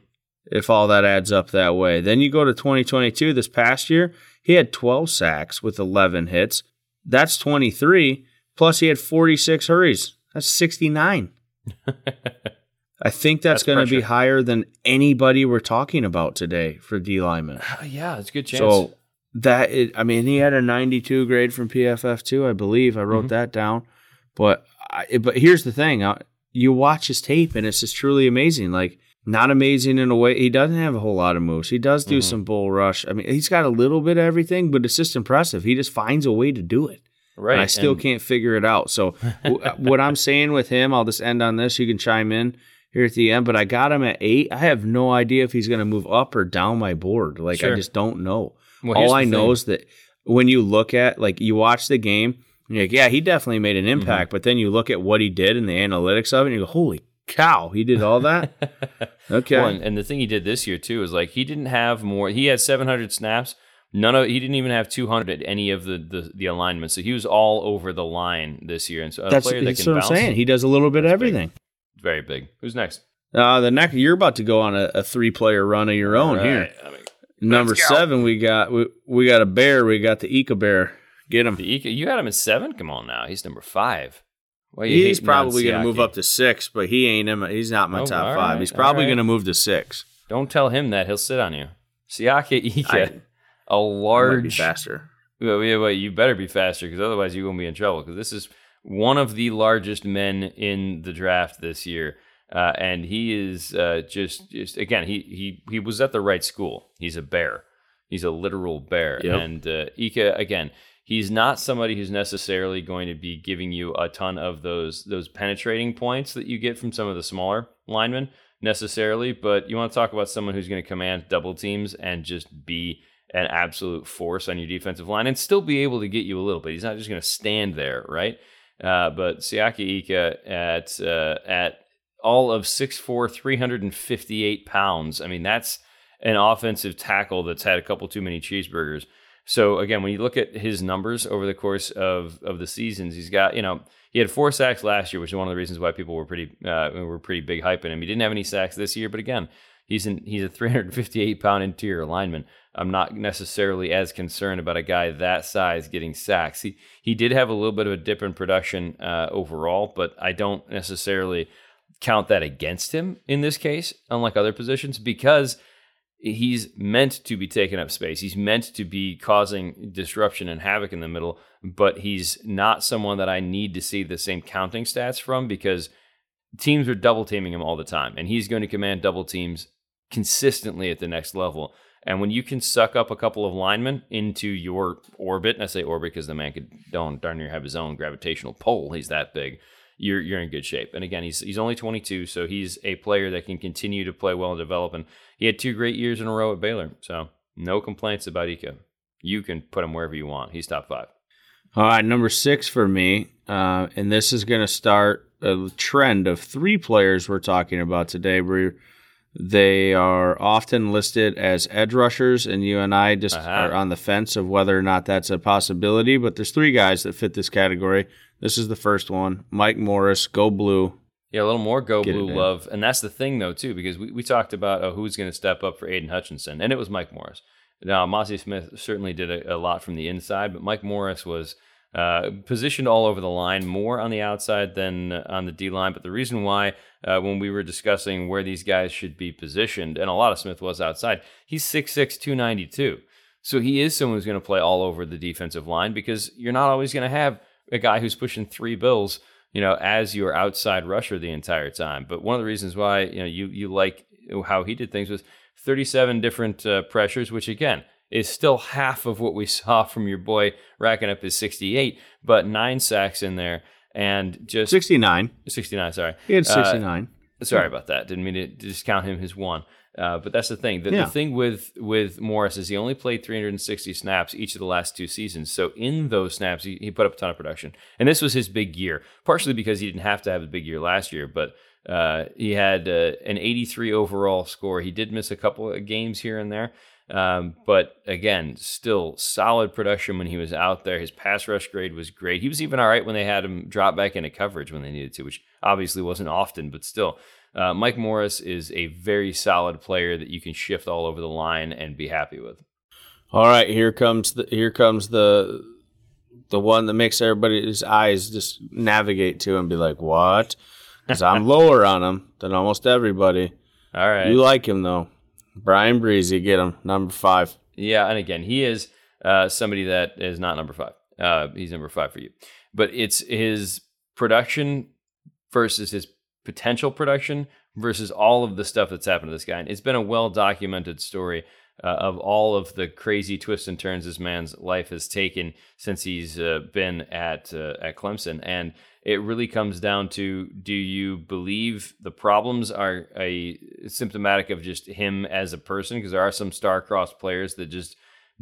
If all that adds up that way, then you go to 2022 this past year, he had 12 sacks with 11 hits. That's 23. Plus, he had 46 hurries. That's 69. <laughs> I think that's, that's going to be higher than anybody we're talking about today for D lineman. yeah, it's a good chance. So that is, I mean, he had a 92 grade from PFF too, I believe. I wrote mm-hmm. that down. But I, but here's the thing: uh, you watch his tape, and it's just truly amazing. Like not amazing in a way. He doesn't have a whole lot of moves. He does do mm-hmm. some bull rush. I mean, he's got a little bit of everything, but it's just impressive. He just finds a way to do it. Right. And I still and... can't figure it out. So, <laughs> what I'm saying with him, I'll just end on this. You can chime in here at the end, but I got him at eight. I have no idea if he's going to move up or down my board. Like, sure. I just don't know. Well, All I know is that when you look at, like, you watch the game, and you're like, yeah, he definitely made an impact. Mm-hmm. But then you look at what he did and the analytics of it, and you go, holy cow, he did all that. <laughs> Okay. Well, and, and, the thing he did this year too is like he didn't have more. He had 700 snaps. None of he didn't even have 200 at any of the the, the alignments. So he was all over the line this year. And so a that's, that that's what bounce, I'm saying. He does a little bit of everything. Big. Very big. Who's next? Uh, the next you're about to go on a, a three player run of your own right. here. I mean, Number seven, we got we, we got a bear. We got the Ika bear. Get him. The Ika, you had him at seven. Come on now, he's number five. Well, he's probably going to move up to six, but he ain't in. My, he's not my oh, top five. Right, he's probably right. going to move to six. Don't tell him that; he'll sit on you. Siaki <laughs> Ika, a large faster. Well, yeah, well, you better be faster because otherwise you won't be in trouble. Because this is one of the largest men in the draft this year, uh, and he is uh, just just again he he he was at the right school. He's a bear. He's a literal bear, yep. and uh, Ika again he's not somebody who's necessarily going to be giving you a ton of those those penetrating points that you get from some of the smaller linemen necessarily, but you want to talk about someone who's going to command double teams and just be an absolute force on your defensive line and still be able to get you a little bit. He's not just going to stand there, right? Uh, but Siaki Ika at uh, at all of 6'4", 358 pounds. I mean, that's an offensive tackle that's had a couple too many cheeseburgers So again, when you look at his numbers over the course of of the seasons, he's got you know he had four sacks last year, which is one of the reasons why people were pretty uh, were pretty big hyping him. He didn't have any sacks this year, but again, he's an, he's a 358 pound interior lineman. I'm not necessarily as concerned about a guy that size getting sacks. He he did have a little bit of a dip in production uh, overall, but I don't necessarily count that against him in this case, unlike other positions, because he's meant to be taking up space. He's meant to be causing disruption and havoc in the middle, but he's not someone that I need to see the same counting stats from because teams are double teaming him all the time, and he's going to command double teams consistently at the next level. And when you can suck up a couple of linemen into your orbit, and I say orbit because the man could don't darn near have his own gravitational pull. He's that big you're you're in good shape. And again, he's he's only 22, so he's a player that can continue to play well and develop. And he had two great years in a row at Baylor, so no complaints about Ika. You can put him wherever you want. He's top five. All right, number six for me, uh, and this is going to start a trend of three players we're talking about today. Where they are often listed as edge rushers, and you and I just uh-huh. are on the fence of whether or not that's a possibility. But there's three guys that fit this category. This is the first one. Mike Morris, go blue. Yeah, a little more go Get blue love. And that's the thing, though, too, because we, we talked about oh, who's going to step up for Aidan Hutchinson, and it was Mike Morris. Now, Mazi Smith certainly did a, a, lot from the inside, but Mike Morris was uh, positioned all over the line, more on the outside than on the D line. But the reason why, uh, when we were discussing where these guys should be positioned, and a lot of Smith was outside, he's 6'6, 292. So he is someone who's going to play all over the defensive line because you're not always going to have a guy who's pushing three bills, you know, as your outside rusher the entire time. But one of the reasons why you know you you like how he did things was 37 different uh, pressures, which again is still half of what we <laughs> saw from your boy racking up his 68, but nine sacks in there and just 69. 69, sorry. He had 69. Uh, sorry about that. Didn't mean to discount him his one. Uh, but that's the thing. The, yeah. the, thing with with Morris is he only played 360 snaps each of the last two seasons. So in those snaps, he, he put up a ton of production, and this was his big year. Partially because he didn't have to have a big year last year, but uh, he had uh, an 83 overall score. He did miss a couple of games here and there, um, but again, still solid production when he was out there. His pass rush grade was great. He was even all right when they had him drop back into coverage when they needed to, which obviously wasn't often, but still. Uh, Mike Morris is a very solid player that you can shift all over the line and be happy with. All right, here comes the here comes the the one that makes everybody's eyes just navigate to and be like, "What?" Because I'm <laughs> lower on him than almost everybody. All right, you like him though, Bryan Bresee. Get him number five. Yeah, and again, he is uh, somebody that is not number five. Uh, he's number five for you, but it's his production versus his potential production versus all of the stuff that's happened to this guy. And it's been a well documented story uh, of all of the crazy twists and turns this man's life has taken since he's uh, been at uh, at Clemson. And it really comes down to do you believe the problems are a symptomatic of just him as a person because there are some star-crossed players that just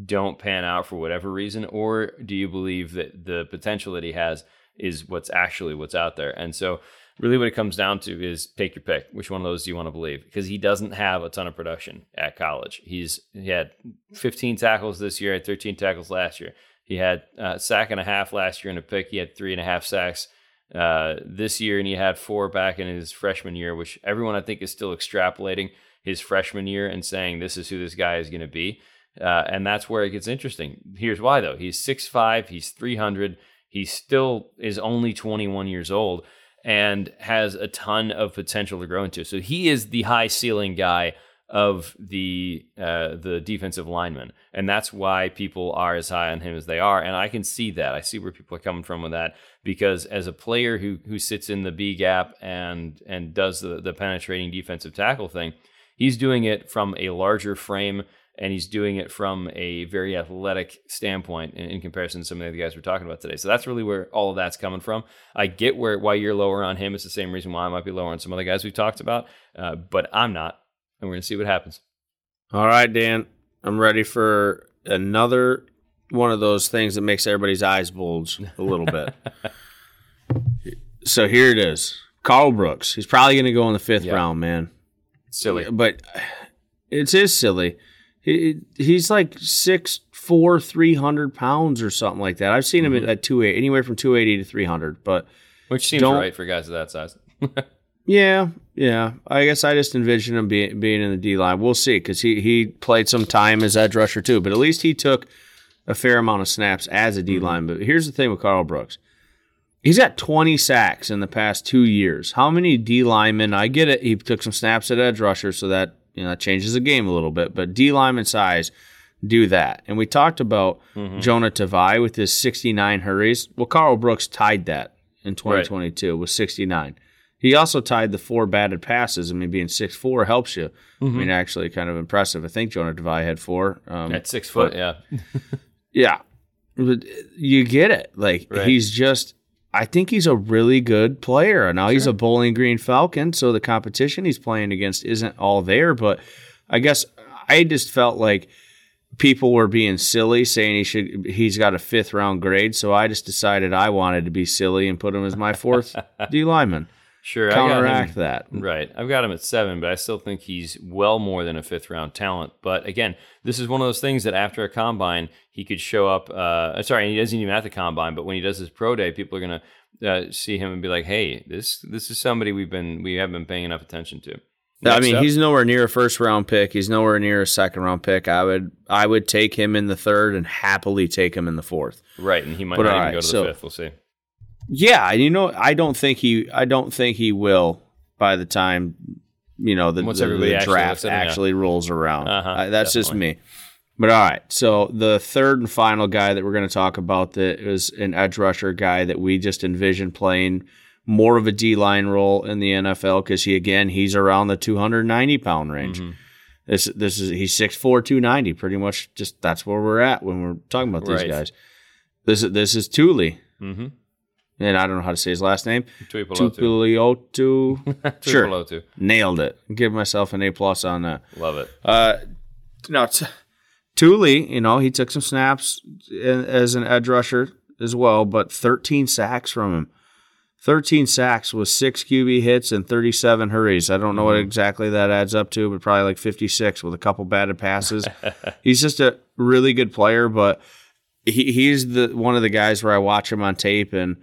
don't pan out for whatever reason or do you believe that the potential that he has is what's actually what's out there and so really what it comes down to is take your pick. Which one of those do you want to believe? Because he doesn't have a ton of production at college. He's he had 15 tackles this year, had 13 tackles last year. He had a uh, sack and a half last year in a pick. He had three and a half sacks uh, this year, and he had four back in his freshman year, which everyone I think is still extrapolating his freshman year and saying this is who this guy is going to be. Uh, and that's where it gets interesting. Here's why, though. He's 6'5", he's 300, he still is only 21 years old and has a ton of potential to grow into. So he is the high ceiling guy of the uh, the defensive lineman, and that's why people are as high on him as they are. And I can see that. I see where people are coming from with that because as a player who who sits in the B gap and and does the the penetrating defensive tackle thing, he's doing it from a larger frame and he's doing it from a very athletic standpoint in, in, comparison to some of the guys we're talking about today. So that's really where all of that's coming from. I get where why you're lower on him. It's the same reason why I might be lower on some other guys we've talked about, uh, but I'm not, and we're gonna see what happens. All right, Dan, I'm ready for another one of those things that makes everybody's eyes bulge a little bit. <laughs> so here it is. Karl Brooks. He's probably going to go in the fifth yep. round, man. Silly. But it is silly He, he's like six four, three hundred pounds or something like that. I've seen him Mm-hmm. at, two eight, anywhere from two eighty to three hundred. But Which seems right for guys of that size. <laughs> yeah, yeah. I guess I just envision him being being in the D line. We'll see because he he played some time as edge rusher too. But at least he took a fair amount of snaps as a D line. But here's the thing with Karl Brooks. He's got 20 sacks in the past two years. How many D linemen? I get it. He took some snaps at edge rusher, so that you know that changes the game a little bit. But D lineman size do that. And we talked about Jonah Tavai with his 69 hurries. Well, Karl Brooks tied that in 2022 with 69. He also tied the four batted passes. I mean, being six four helps you. I mean, actually, kind of impressive. I think Jonah Tavai had four. Um, At six foot, yeah. <laughs> yeah, But you get it. Like Right. he's just. I think he's a really good player. Now he's a Bowling Green Falcon, so the competition he's playing against isn't all there. But I guess I just felt like people were being silly, saying he should. He's got a fifth round grade, so I just decided I wanted to be silly and put him as my fourth <laughs> D lineman. Sure, I got Counteract him. that. Right. I've got him at seven, but I still think he's well more than a fifth round talent. But again, this is one of those things that after a combine, he could show up. Uh, sorry, he doesn't even at the combine, but when he does his pro day, people are going to uh, see him and be like, hey, this this is somebody we've been we haven't been paying enough attention to. I mean, up- he's nowhere near a first round pick. He's nowhere near a second round pick. I would I would take him in the third and happily take him in the fourth. right, and he might But not even right, go to the so- fifth. We'll see. Yeah, you know, I don't think he I don't think he will by the time you know the, Once the- everybody the actually draft him, yeah. actually rolls around. Uh-huh, I- that's just me. But all right, so the third and final guy that we're going to talk about that is an edge rusher guy that we just envision playing more of a D line role in the NFL because he again he's around the 290 pound range. Mm-hmm. This this is he's 6'4", 290, pretty much just that's where we're at when we're talking about these Right. guys. This is this is Tuli, Mm-hmm. And I don't know how to say his last name. Tuipulotu. Tupiliotu. <laughs> <laughs> sure, Tuipulotu. nailed it. Give myself an A plus on that. Love it. Uh, no, t- Tuli, you know, he took some snaps in, as an edge rusher as well, but 13 sacks from him. 13 sacks with six QB hits and 37 hurries. I don't know what exactly that adds up to, but probably like 56 with a couple batted passes. <laughs> he's just a really good player, but he, he's the one of the guys where I watch him on tape and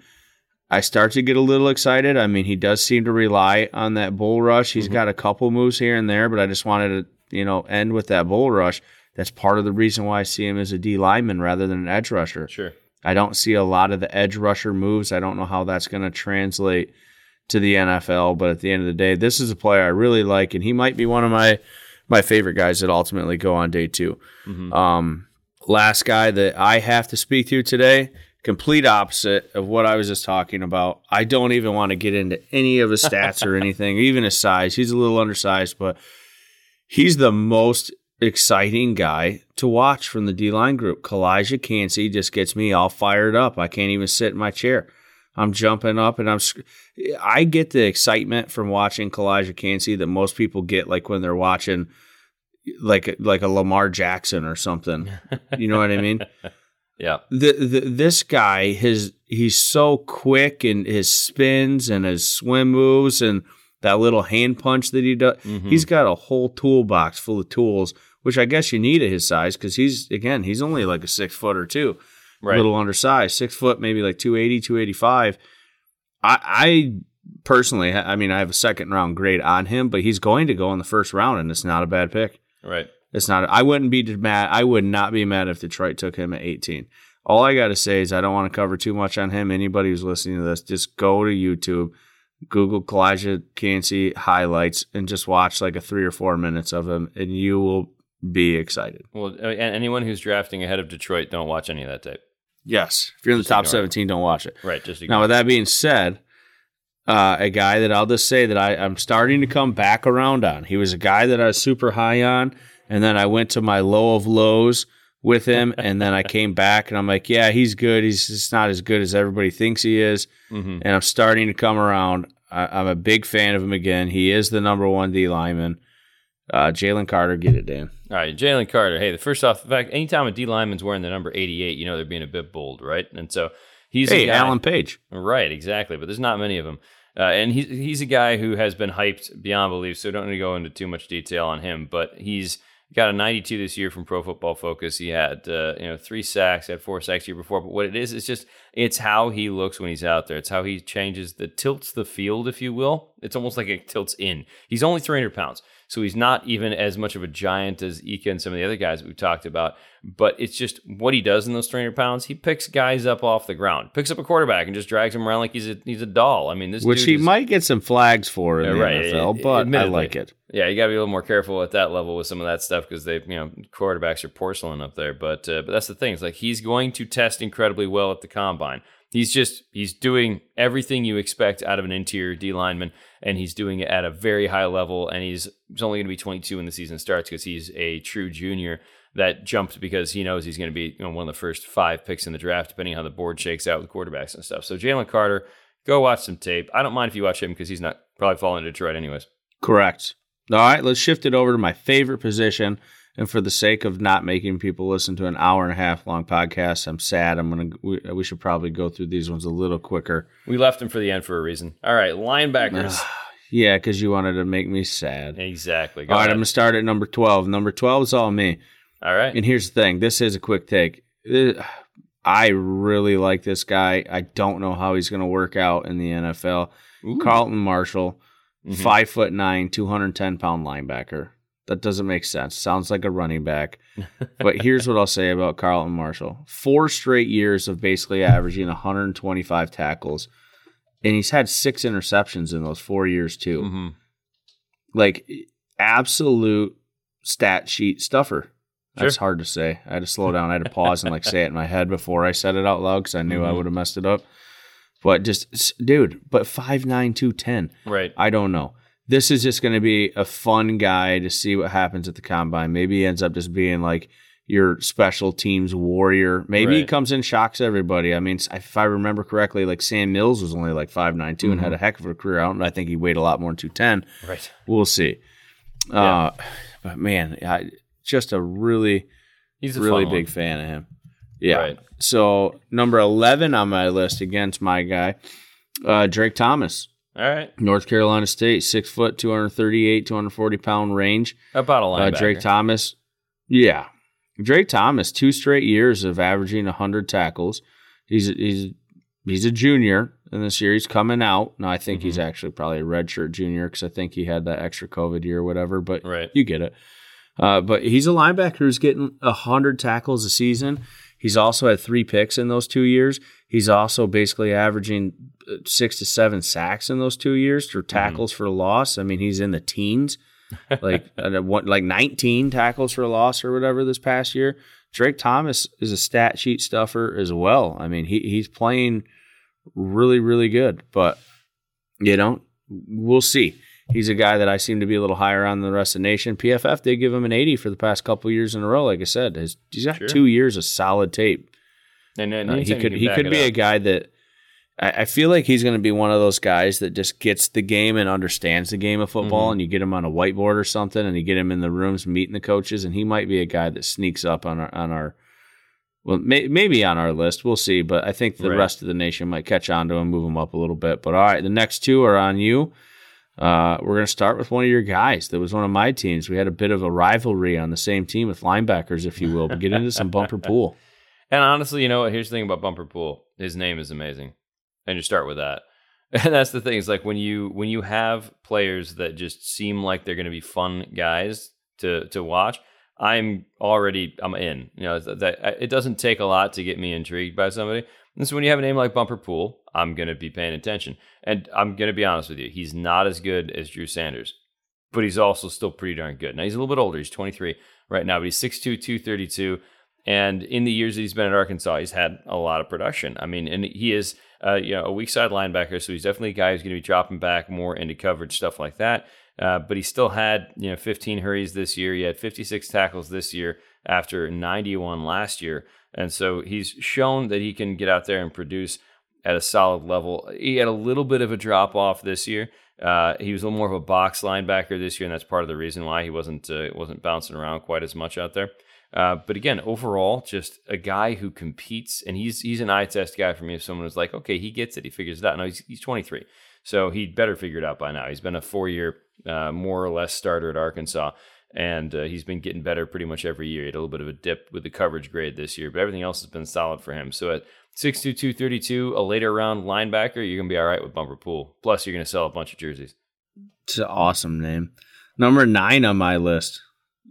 I start to get a little excited. I mean, he does seem to rely on that bull rush. He's got a couple moves here and there, but I just wanted to, you know, end with that bull rush. That's part of the reason why I see him as a D lineman rather than an edge rusher. Sure. I don't see a lot of the edge rusher moves. I don't know how that's going to translate to the NFL, but at the end of the day, this is a player I really like, and he might be one of my my favorite guys that ultimately go on day 2 Um, last guy that I have to speak to today, complete opposite of what I was just talking about. I don't even want to get into any of his stats or <laughs> anything, even his size. He's a little undersized, but he's the most exciting guy to watch from the D line group. Calijah Kancey just gets me all fired up. I can't even sit in my chair. I'm jumping up and I'm. sc- I get the excitement from watching Calijah Kancey that most people get, like when they're watching, like like a Lamar Jackson or something. <laughs> You know what I mean? Yeah. the, the this guy his he's so quick and his spins and his swim moves and that little hand punch that he does Mm-hmm. he's got a whole toolbox full of tools which i guess you need at his size because he's again he's only like a six foot or two Right. a little undersized six foot maybe like 280 285 i i personally i mean i have a second round grade on him but he's going to go in the first round and it's not a bad pick Right. It's not. I wouldn't be mad. I would not be mad if Detroit took him at 18. All I got to say is I don't want to cover too much on him. Anybody who's listening to this, just go to YouTube, Google Calijah Kancey highlights, and just watch like a three or four minutes of him, and you will be excited. Well, and anyone who's drafting ahead of Detroit, don't watch any of that tape. Yes, if you're in the Just top ignore it. 17, don't watch it. Right. Just Now, with that being said, uh, a guy that I'll just say that I, I'm starting to come back around on. He was a guy that I was super high on, and then I went to my low of lows with him, <laughs> and then I came back and I'm like, yeah, he's good. He's just not as good as everybody thinks he is, Mhm. and I'm starting to come around. I, I'm a big fan of him again. He is the number one D lineman. Uh, Jalen Carter, get it, Dan. All right, Jalen Carter. Hey, the first off, in fact, anytime a D lineman's wearing the number 88, you know they're being a bit bold, right? And so he's Hey, a guy, Alan Page. Right, exactly. But there's not many of them. Uh, and he's he's a guy who has been hyped beyond belief, so don't need to go into too much detail on him. But he's got a 92 this year from Pro Football Focus. He had uh, you know three sacks, had four sacks year before. But what it is, it's just it's how he looks when he's out there. It's how he changes the tilts the field, if you will. It's almost like it tilts in. He's only 300 pounds, so he's not even as much of a giant as Ika and some of the other guys that we've talked about. But it's just what he does in those 300 pounds. He picks guys up off the ground, picks up a quarterback, and just drags him around like he's a he's a doll. I mean, this which he is, might get some flags for in Yeah, the right. NFL, It- but I like it. Yeah, you got to be a little more careful at that level with some of that stuff because they, you know, quarterbacks are porcelain up there. But uh, but that's the thing. It's like he's going to test incredibly well at the combine. He's just he's doing everything you expect out of an interior D lineman, and he's doing it at a very high level. And he's he's only going to be 22 when the season starts because he's a true junior that jumped because he knows he's going to be you know, one of the first five picks in the draft, depending on how the board shakes out with quarterbacks and stuff. So Jalen Carter, go watch some tape. I don't mind if you watch him because he's not probably falling to Detroit anyways. Correct. All right, let's shift it over to my favorite position. And for the sake of not making people listen to an hour and a half long podcast, I'm sad. I'm gonna. We, we should probably go through these ones a little quicker. We left them for the end for a reason. All right, linebackers. Yeah, because you wanted to make me sad. exactly. Go All right, ahead. I'm gonna start at number twelve. Number twelve is all me. All right. And here's the thing. This is a quick take. I really like this guy. I don't know how he's gonna work out in the NFL. Ooh. Carlton Martial, Mhm. five foot nine, two hundred ten pound linebacker. That doesn't make sense. Sounds like a running back. <laughs> but here's what I'll say about Carlton Martial: four straight years of basically averaging 125 tackles, and he's had six interceptions in those four years too. Mhm. Like absolute stat sheet stuffer. That's Sure. hard to say. I had to slow down. I had to pause and like say it in my head before I said it out loud because I knew I Mhm. would have messed it up. But just, dude, but five nine two ten. Right. I don't know. This is just going to be a fun guy to see what happens at the combine. Maybe he ends up just being like your special teams warrior. Maybe he comes in shocks everybody. I mean, if I remember correctly, like Sam Mills was only like five nine two and Mm-hmm. had a heck of a career out, and I think he weighed a lot more than two ten. Right. We'll see. Uh, but man, I, just a really He's a really big one. fan of him. Yeah. Right. So number eleven on my list against my guy, uh, Drake Thomas. All right. North Carolina State, six foot, 238, 240 pound range. About a Uh, linebacker. Drake Thomas, yeah. Drake Thomas, two straight years of averaging 100 tackles. He's he's he's a junior in this year. He's coming out. Now, I think he's actually probably a redshirt junior because I think he had that extra COVID year or whatever, but Right. you get it. Uh, but he's a linebacker who's getting 100 tackles a season. He's also had three picks in those two years. He's also basically averaging uh, six to seven sacks in those two years for tackles for loss. I mean, he's in the teens, like <laughs> uh, what, like 19 tackles for loss or whatever this past year. Drake Thomas is a stat sheet stuffer as well. I mean, he he's playing really really good, but you know, we'll see. He's a guy that I seem to be a little higher on than the rest of the nation. PFF did give him an 80 for the past couple years in a row. Like I said, he's got Sure. two years of solid tape. And, Uh, he could he could be a guy that I, I feel like he's going to be one of those guys that just gets the game and understands the game of football. Mm-hmm. And you get him on a whiteboard or something, and you get him in the rooms meeting the coaches, and he might be a guy that sneaks up on our on our well may, maybe on our list. We'll see, but I think the Right. rest of the nation might catch on to him, move him up a little bit. But all right, the next two are on you. Uh, we're going to start with one of your guys. That was one of my teams. We had a bit of a rivalry on the same team with linebackers, if you will. But get into some bumper <laughs> pool. And honestly, you know what? Here's the thing about Bumper Pool. His name is amazing. And you start with that. <laughs> And that's the thing. Is like when you when you have players that just seem like they're going to be fun guys to to watch. I'm already I'm in. You know that, that it doesn't take a lot to get me intrigued by somebody. And so when you have a name like Bumper Pool, I'm going to be paying attention. And I'm going to be honest with you, he's not as good as Drew Sanders, but he's also still pretty darn good. Now he's a little bit older. He's 23 right now, but he's 6'2", 232. And in the years that he's been at Arkansas, he's had a lot of production. I mean, and he is uh, you know a weak side linebacker, so he's definitely a guy who's going to be dropping back more into coverage stuff like that. Uh, but he still had you know 15 hurries this year. He had 56 tackles this year after 91 last year, and so he's shown that he can get out there and produce at a solid level. He had a little bit of a drop off this year. Uh, he was a little more of a box linebacker this year, and that's part of the reason why he wasn't uh, wasn't bouncing around quite as much out there. Uh, but again, overall, just a guy who competes, and he's he's an eye test guy for me. If someone was like, okay, he gets it, he figures it out. No, he's he's 23, so he'd better figure it out by now. He's been a four year, uh, more or less starter at Arkansas, and uh, he's been getting better pretty much every year. He had a little bit of a dip with the coverage grade this year, but everything else has been solid for him. So at 6'2", 232, a later round linebacker, you're to be all right with Bumper Pool. Plus, you're to sell a bunch of jerseys. It's an awesome name. Number nine on my list.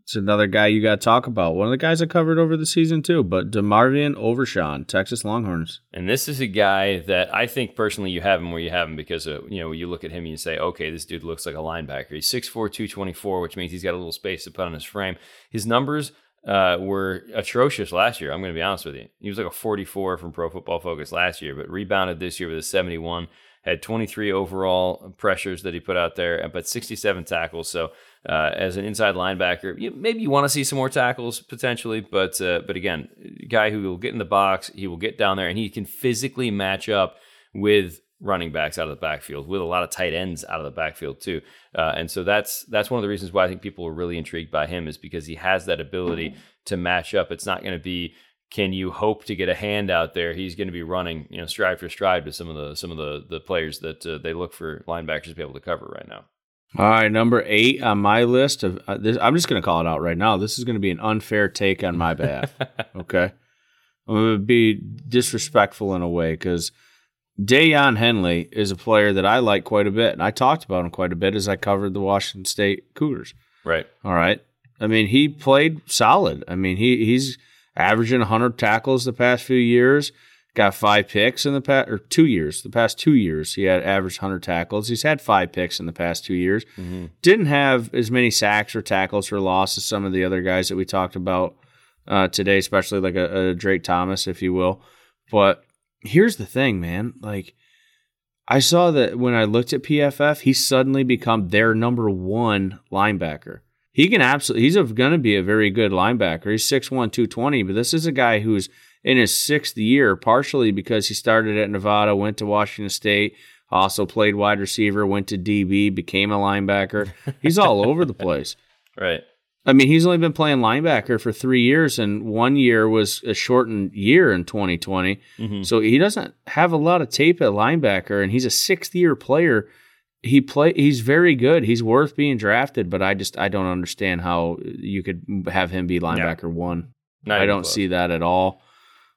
It's another guy you got to talk about. One of the guys I covered over the season too, but DeMarvion Overshown, Texas Longhorns. And this is a guy that I think personally you have him where you have him because uh, you know you look at him and you say, okay, this dude looks like a linebacker. He's 6'4", 224, which means he's got a little space to put on his frame. His numbers uh, were atrocious last year. I'm going to be honest with you. He was like a 44 from Pro Football Focus last year, but rebounded this year with a 71 had 23 overall pressures that he put out there, but 67 tackles. So uh, as an inside linebacker, you, maybe you want to see some more tackles potentially, but uh, but again, guy who will get in the box, he will get down there, and he can physically match up with running backs out of the backfield, with a lot of tight ends out of the backfield too. Uh, and so that's that's one of the reasons why I think people are really intrigued by him is because he has that ability to match up. It's not going to be can you hope to get a hand out there? He's going to be running, you know, stride for stride with some of the some of the the players that uh, they look for linebackers to be able to cover right now. All right, number eight on my list of uh, this, I'm just going to call it out right now. This is going to be an unfair take on my behalf. <laughs> okay, I'm going to be disrespectful in a way because Daiyan Henley is a player that I like quite a bit, and I talked about him quite a bit as I covered the Washington State Cougars. Right. All right. I mean, he played solid. I mean, he he's averaging 100 tackles the past few years. Got five picks in the past, or two years. The past two years, he had averaged 100 tackles. He's had five picks in the past two years. Mm-hmm. Didn't have as many sacks or tackles for loss as some of the other guys that we talked about uh, today, especially like a, a Drake Thomas, if you will. But here's the thing, man. Like, I saw that when I looked at PFF, he's suddenly become their number one linebacker he can absolutely he's going to be a very good linebacker. He's 6'1", 220, but this is a guy who's in his sixth year, partially because he started at Nevada, went to Washington State, also played wide receiver, went to DB, became a linebacker. <laughs> He's all over the place. Right. I mean, he's only been playing linebacker for three years, and one year was a shortened year in 2020. Mm-hmm. So he doesn't have a lot of tape at linebacker, and he's a sixth year player he play he's very good. He's worth being drafted, but I just I don't understand how you could have him be linebacker yeah. one. Not I don't close. see that at all.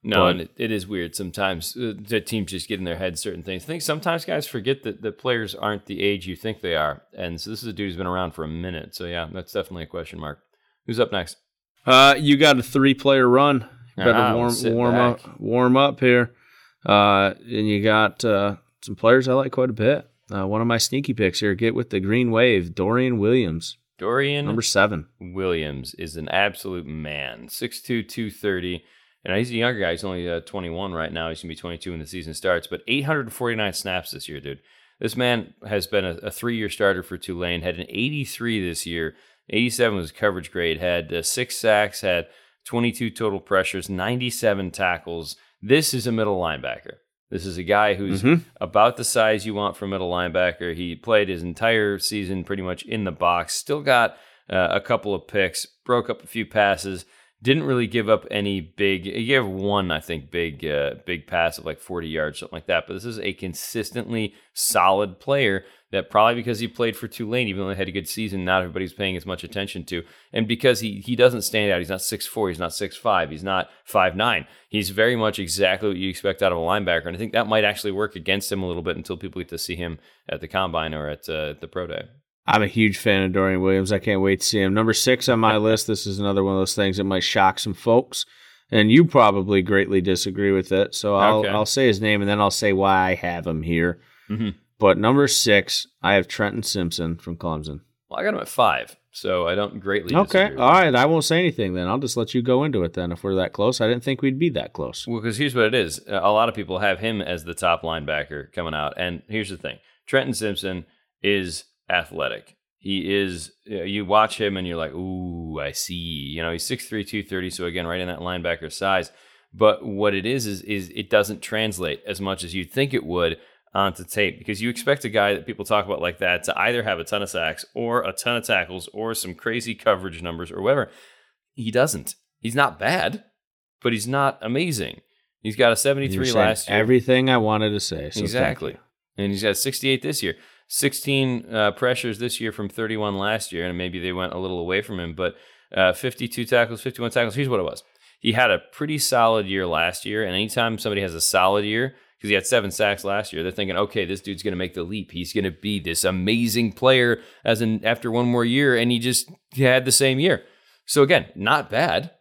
No, but, and it, it is weird sometimes. Uh, the teams just get in their head certain things. I think sometimes guys forget that the players aren't the age you think they are, and so this is a dude who's been around for a minute. So yeah, that's definitely a question mark. Who's up next? Uh, you got a three player run. You better ah, warm warm back. up warm up here. Uh, and you got uh, some players I like quite a bit. Uh, one of my sneaky picks here. Get with the green wave. Dorian Williams. Dorian number seven. Williams is an absolute man. 6'2", 230. And he's a younger guy. He's only uh, 21 right now. He's going to be 22 when the season starts. But 849 snaps this year, dude. This man has been a, a three-year starter for Tulane. Had an 83 this year. 87 was coverage grade. Had uh, six sacks. Had 22 total pressures. 97 tackles. This is a middle linebacker. This is a guy who's mm-hmm. about the size you want for middle linebacker. He played his entire season pretty much in the box. Still got uh, a couple of picks, broke up a few passes, didn't really give up any big. He gave one, I think, big uh, big pass of like 40 yards, something like that. But this is a consistently solid player that probably because he played for Tulane, even though he had a good season, not everybody's paying as much attention to. And because he he doesn't stand out, he's not six four, he's not six five, he's not five nine. He's very much exactly what you expect out of a linebacker. And I think that might actually work against him a little bit until people get to see him at the combine or at uh, the pro day. I'm a huge fan of Dorian Williams. I can't wait to see him. Number six on my list. This is another one of those things that might shock some folks, and you probably greatly disagree with it. So I'll okay. I'll say his name and then I'll say why I have him here. Mm-hmm. But number six, I have Trenton Simpson from Clemson. Well, I got him at five, so I don't greatly. Okay, all right. I won't say anything then. I'll just let you go into it then. If we're that close, I didn't think we'd be that close. Well, because here's what it is: a lot of people have him as the top linebacker coming out, and here's the thing: Trenton Simpson is athletic. He is. You watch him, and you're like, "Ooh, I see." You know, he's 6'3", 230, so again, right in that linebacker size. But what it is is is it doesn't translate as much as you'd think it would onto tape because you expect a guy that people talk about like that to either have a ton of sacks or a ton of tackles or some crazy coverage numbers or whatever. He doesn't. He's not bad, but he's not amazing. He's got a 73 last year. Everything I wanted to say. So exactly. And he's got 68 this year. 16 uh, pressures this year from 31 last year, and maybe they went a little away from him, but uh, 52 tackles, 51 tackles. Here's what it was. He had a pretty solid year last year, and anytime somebody has a solid year, because he had seven sacks last year, they're thinking, okay, this dude's going to make the leap. He's going to be this amazing player as in after one more year, and he just had the same year. So again, not bad,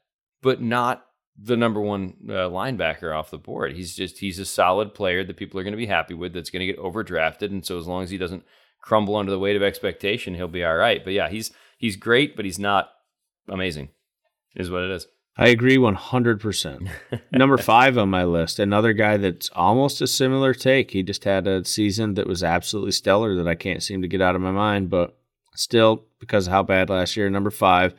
but not the number one uh, linebacker off the board. He's just he's a solid player that people are going to be happy with. That's going to get overdrafted, and so as long as he doesn't crumble under the weight of expectation, he'll be all right. But yeah, he's he's great, but he's not amazing. Is what it is. I agree 100%. <laughs> Number five on my list, another guy that's almost a similar take. He just had a season that was absolutely stellar that I can't seem to get out of my mind, but still, because of how bad last year, number five,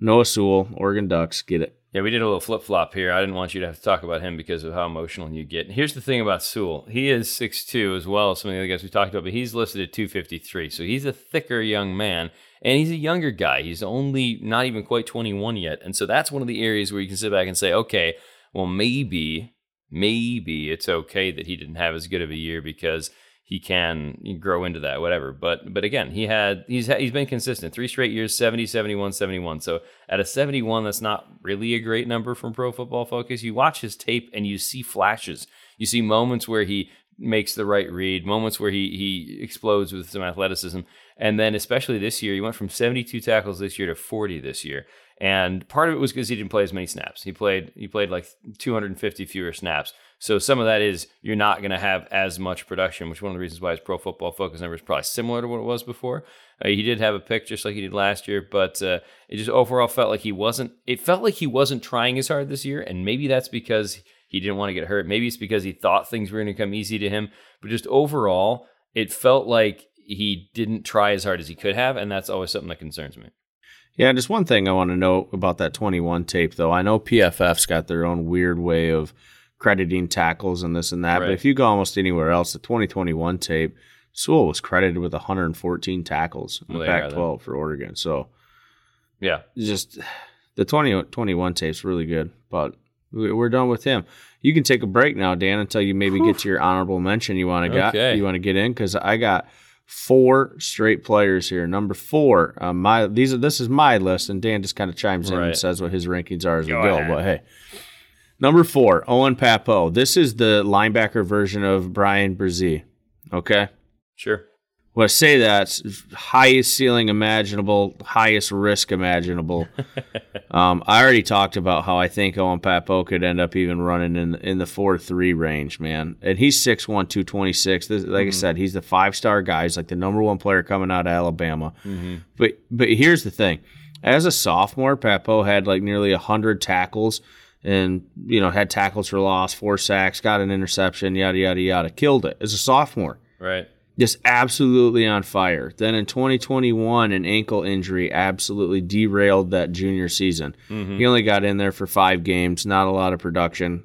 Noah Sewell, Oregon Ducks, get it. Yeah, we did a little flip flop here. I didn't want you to have to talk about him because of how emotional you get. Here's the thing about Sewell. He is 6'2 as well as some of the other guys we talked about, but he's listed at 253. So he's a thicker young man, and he's a younger guy. He's only not even quite 21 yet. And so that's one of the areas where you can sit back and say, okay, well, maybe, maybe it's okay that he didn't have as good of a year because – he can grow into that whatever. But but again he had he's he's been consistent. Three straight years 70 71 71 so at a 71 that's not really a great number from pro football focus. You watch his tape and you see flashes. You see moments where he makes the right read moments where he he explodes with some athleticism. And then especially this year he went from 72 tackles this year to 40 this year. And part of it was because he didn't play as many snaps. He played he played like 250 fewer snaps. So some of that is you're not going to have as much production, which one of the reasons why his Pro Football Focus number is probably similar to what it was before. Uh, he did have a pick just like he did last year, but uh, it just overall felt like he wasn't. It felt like he wasn't trying as hard this year, and maybe that's because he didn't want to get hurt. Maybe it's because he thought things were going to come easy to him. But just overall, it felt like he didn't try as hard as he could have, and that's always something that concerns me. Yeah, just one thing I want to know about that 21 tape, though. I know PFF's got their own weird way of crediting tackles and this and that, right. but if you go almost anywhere else, the 2021 tape, Sewell was credited with 114 tackles in well, the Pac-12 for Oregon. So, yeah, just the 2021 tape's really good, but we're done with him. You can take a break now, Dan, until you maybe Whew. get to your honorable mention you want to okay. get. You want to get in because I got four straight players here. Number four, um, my these are this is my list, and Dan just kind of chimes in and says what his rankings are as go we go. Ahead. But hey, number four, Owen Pappoe. This is the linebacker version of Bryan Bresee. Okay, sure. Well, I say that's highest ceiling imaginable, highest risk imaginable. <laughs> um, I already talked about how I think Owen Pappoe could end up even running in in the four three range, man. And he's 6'1", 226. This, like mm-hmm. I said, he's the five star guy. He's like the number one player coming out of Alabama. Mm-hmm. But but here's the thing: as a sophomore, Pappoe had like nearly hundred tackles. And you know had tackles for loss, four sacks, got an interception, yada yada yada. Killed it as a sophomore. Right just absolutely on fire. Then in 2021, an ankle injury absolutely derailed that junior season. Mm-hmm. He only got in there for five games, not a lot of production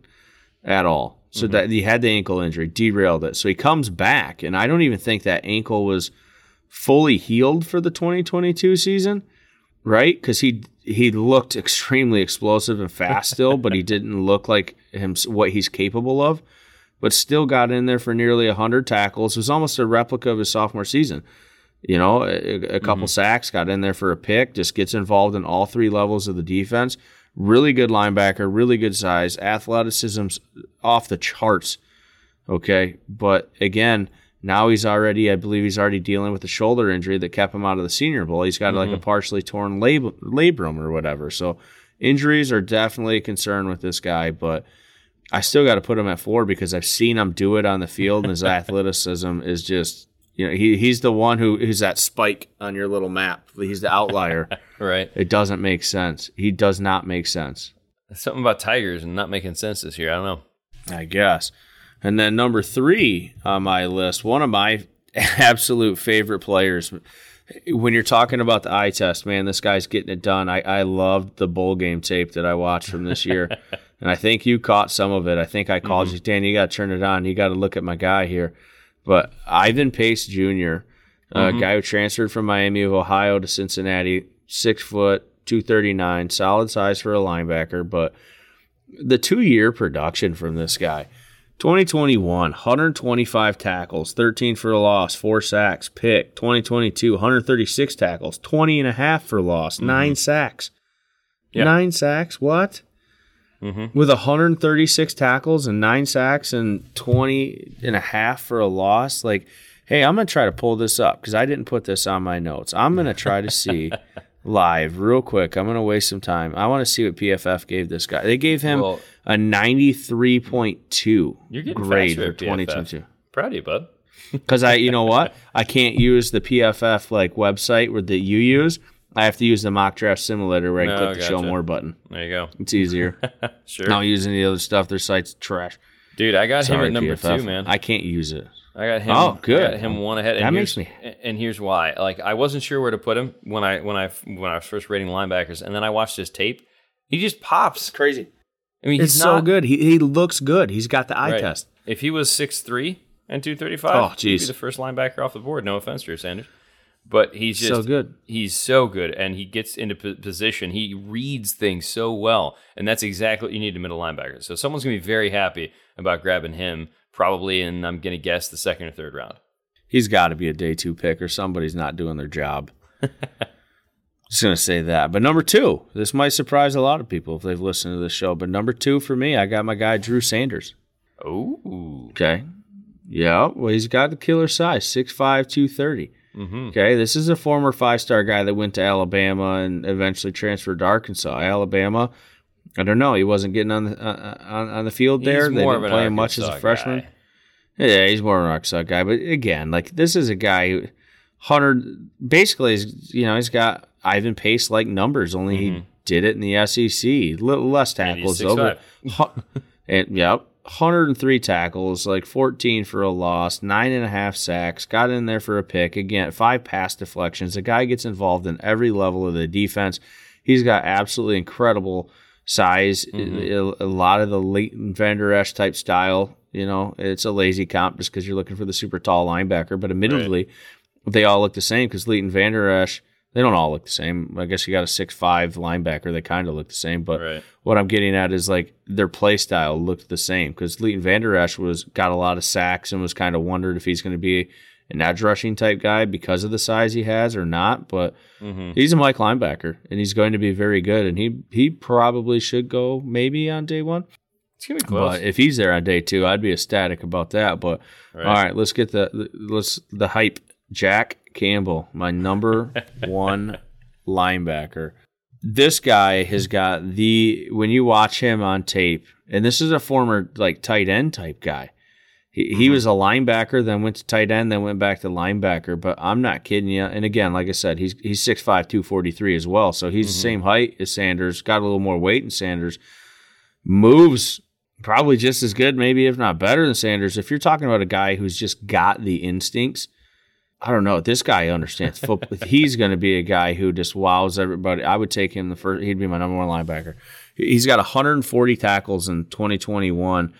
at all. So mm-hmm. that he had the ankle injury, derailed it. So he comes back, and I don't even think that ankle was fully healed for the 2022 season, right? Because he he looked extremely explosive and fast still, but he <laughs> didn't look like him what he's capable of but still got in there for nearly 100 tackles. It was almost a replica of his sophomore season. You know, a, a couple mm-hmm. sacks, got in there for a pick, just gets involved in all three levels of the defense. Really good linebacker, really good size, athleticism's off the charts. Okay, but again, now he's already, I believe he's already dealing with a shoulder injury that kept him out of the Senior Bowl. He's got mm-hmm. like a mm-hmm. partially torn lab- labrum or whatever. So injuries are definitely a concern with this guy, but – I still got to put him at four because I've seen him do it on the field, and his <laughs> athleticism is just you know he he's the one who is that spike on your little map. He's the outlier. <laughs> right. It doesn't make sense. He does not make sense. Something about Tigers and not making sense this year. I don't know. I guess. And then number three on my list, one of my <laughs> absolute favorite players. When you're talking about the eye test, man, this guy's getting it done. I, I loved the bowl game tape that I watched from this year. <laughs> and I think you caught some of it. I think I called mm-hmm. you, Dan. You got to turn it on. You got to look at my guy here. But Ivan Pace Jr., a mm-hmm. guy who transferred from Miami of Ohio to Cincinnati, six foot, two thirty nine, solid size for a linebacker. But the two year production from this guy, 2021, 125 tackles, 13 for a loss, 4 sacks, pick. 2022, 136 tackles, 20 and a half for loss, 9 sacks. Yep. 9 sacks, what? Mm-hmm. With 136 tackles and 9 sacks and 20 and a half for a loss, like hey, I'm going to try to pull this up cuz I didn't put this on my notes. I'm going to try to see <laughs> live real quick. I'm going to waste some time. I want to see what PFF gave this guy. They gave him Well- a 93.2 You're getting grade for at PFF. 2022. Proud of you, bud. <laughs> Because I, you know what, I can't use the PFF like website where that you use. I have to use the mock draft simulator where I No, click the show more button. There you go. It's easier. <laughs> Sure. I don't use any other stuff. Their site's trash. Dude, I got Sorry, him at number PFF. two, man. I can't use it. I got him. Oh, good. I got him one ahead. And That here's, makes And here's why. Like I wasn't sure where to put him when I when I when I was first rating linebackers, and then I watched his tape. He just pops. Crazy. I mean, It's he's so good. He, he looks good. He's got the eye Right. test. If he was six three and two thirty Oh, five, he'd be jeez. the first linebacker off the board. No offense, to Drew Sanders, but he's just So good. He's so good, and he gets into p- position. He reads things so well, and that's exactly what you need in middle linebacker. So someone's gonna be very happy about grabbing him, probably, and I'm gonna guess the second or third round. He's got to be a day two pick or somebody's not doing their job. <laughs> Just going to say that. But number two, this might surprise a lot of people if they've listened to this show. But number two for me, I got my guy, Drew Sanders. Oh, Okay. Yeah. Well, he's got the killer size 6'5, 230. mm-hmm. Okay. This is a former five star guy that went to Alabama and eventually transferred to Arkansas. Alabama, I don't know. He wasn't getting on the, uh, on, on the field there. He's they didn't play him much as a freshman. guy. Yeah, he's more of an Arkansas guy, but again, like this is a guy who hundred basically is you know he's got Ivan Pace like numbers, only he did it in the SEC, little less Mm-hmm. Tackles over, and yep, hundred and three tackles, like fourteen for a loss, nine and a half sacks, got in there for a pick again, five pass deflections. The guy gets involved in every level of the defense. He's got absolutely incredible size, Mm-hmm. a, a lot of the Leighton Vander Esch type style. You know, it's a lazy comp just because you're looking for the super tall linebacker. But admittedly, they all look the same because Leighton Vander Esch, they don't all look the same. I guess you got a six five linebacker. They kind of look the same. But Right. what I'm getting at is like their play style looked the same because Leighton Vander Esch was got a lot of sacks and was kind of wondered if he's going to be an edge rushing type guy because of the size he has or not. But Mm-hmm. he's a Mike linebacker and he's going to be very good. And he he probably should go maybe on day one. It's gonna be close. But if he's there on day two, I'd be ecstatic about that. But Right. all right, let's get the the- let's the hype. Jack Campbell, my number <laughs> one linebacker. This guy has got the when you watch him on tape, and this is a former like tight end type guy. He, he mm-hmm. was a linebacker, then went to tight end, then went back to linebacker. But I'm not kidding you. And again, like I said, he's he's 6'5", 243 as well. So he's the mm-hmm. same height as Sanders. Got a little more weight than Sanders. Moves probably just as good, maybe if not better than Sanders. If you're talking about a guy who's just got the instincts, I don't know. This guy understands football. <laughs> He's going to be a guy who just wows everybody. I would take him the first. He'd be my number one linebacker. He's got 140 tackles in 2021.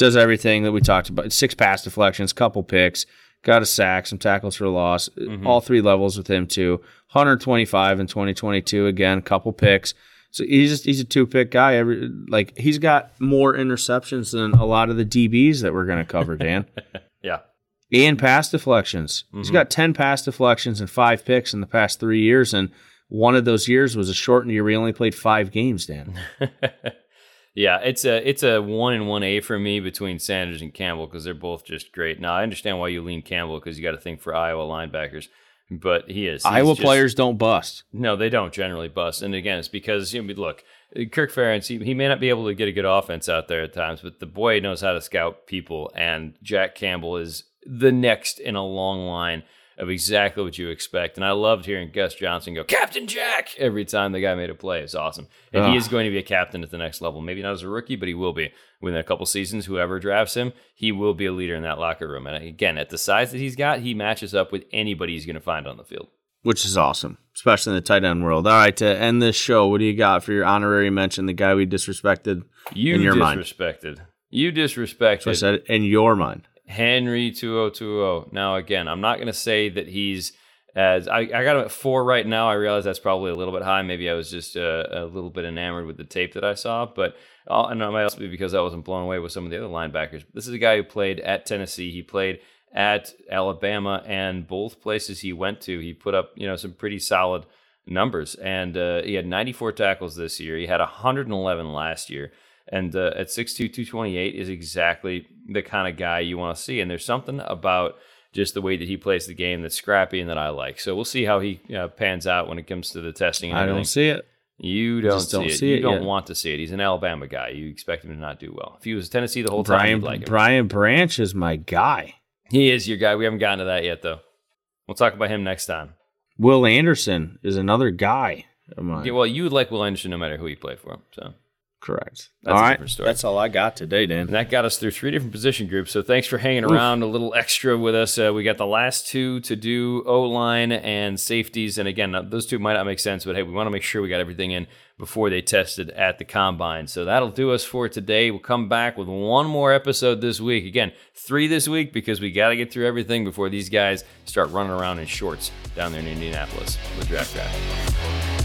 Does everything that we talked about. Six pass deflections, couple picks, got a sack, some tackles for loss. Mm-hmm. All three levels with him too. 125 in 2022. Again, couple picks. So he's just he's a two pick guy. Every like he's got more interceptions than a lot of the DBs that we're going to cover, Dan. <laughs> yeah. and pass deflections. He's mm-hmm. got 10 pass deflections and five picks in the past three years. And one of those years was a shortened year. We only played five games, Dan. <laughs> Yeah, it's a it's a one and one A for me between Sanders and Campbell because they're both just great. Now I understand why you lean Campbell because you got to think for Iowa linebackers, but he is Iowa just- players don't bust. No, they don't generally bust. And again, it's because you know, look, Kirk Ferentz, he, he may not be able to get a good offense out there at times, but the boy knows how to scout people. And Jack Campbell is the next in a long line of exactly what you expect. And I loved hearing Gus Johnson go, Captain Jack, every time the guy made a play. It's awesome. And he is going to be a captain at the next level. Maybe not as a rookie, but he will be. Within a couple seasons, whoever drafts him, he will be a leader in that locker room. And again, at the size that he's got, he matches up with anybody he's going to find on the field. Which is awesome, especially in the tight end world. All right, to end this show, what do you got for your honorary mention? The guy we disrespected. You In your mind. disrespected. You disrespected So I said, in your mind. Henry To'oTo'o. Now, again, I'm not going to say that he's As I, I got him at four right now. I realize that's probably a little bit high. Maybe I was just uh, a little bit enamored with the tape that I saw, but uh, and it might also be because I wasn't blown away with some of the other linebackers. This is a guy who played at Tennessee. He played at Alabama, and both places he went to, he put up you know some pretty solid numbers. And uh, he had 94 tackles this year. He had 111 last year. And uh, at 6'2", 228 is exactly the kind of guy you want to see. And there's something about just the way that he plays the game that's scrappy and that I like. So we'll see how he uh, pans out when it comes to the testing. I don't see it. You don't, see, don't it. see, it. You don't yet. want to see it. He's an Alabama guy. You expect him to not do well. If he was Tennessee the whole time, Brian, like Brian Branch is my guy. He is your guy. We haven't gotten to that yet, though. We'll talk about him next time. Will Anderson is another guy. Yeah, well, you would like Will Anderson no matter who he played for. So Correct. That's all right. That's all I got today, Dan. And that got us through three different position groups. So thanks for hanging Oof. around a little extra with us. Uh, we got the last two to do O line and safeties. And again, those two might not make sense, but hey, we want to make sure we got everything in before they tested at the combine. So that'll do us for today. We'll come back with one more episode this week. Again, three this week because we got to get through everything before these guys start running around in shorts down there in Indianapolis. with draft draft.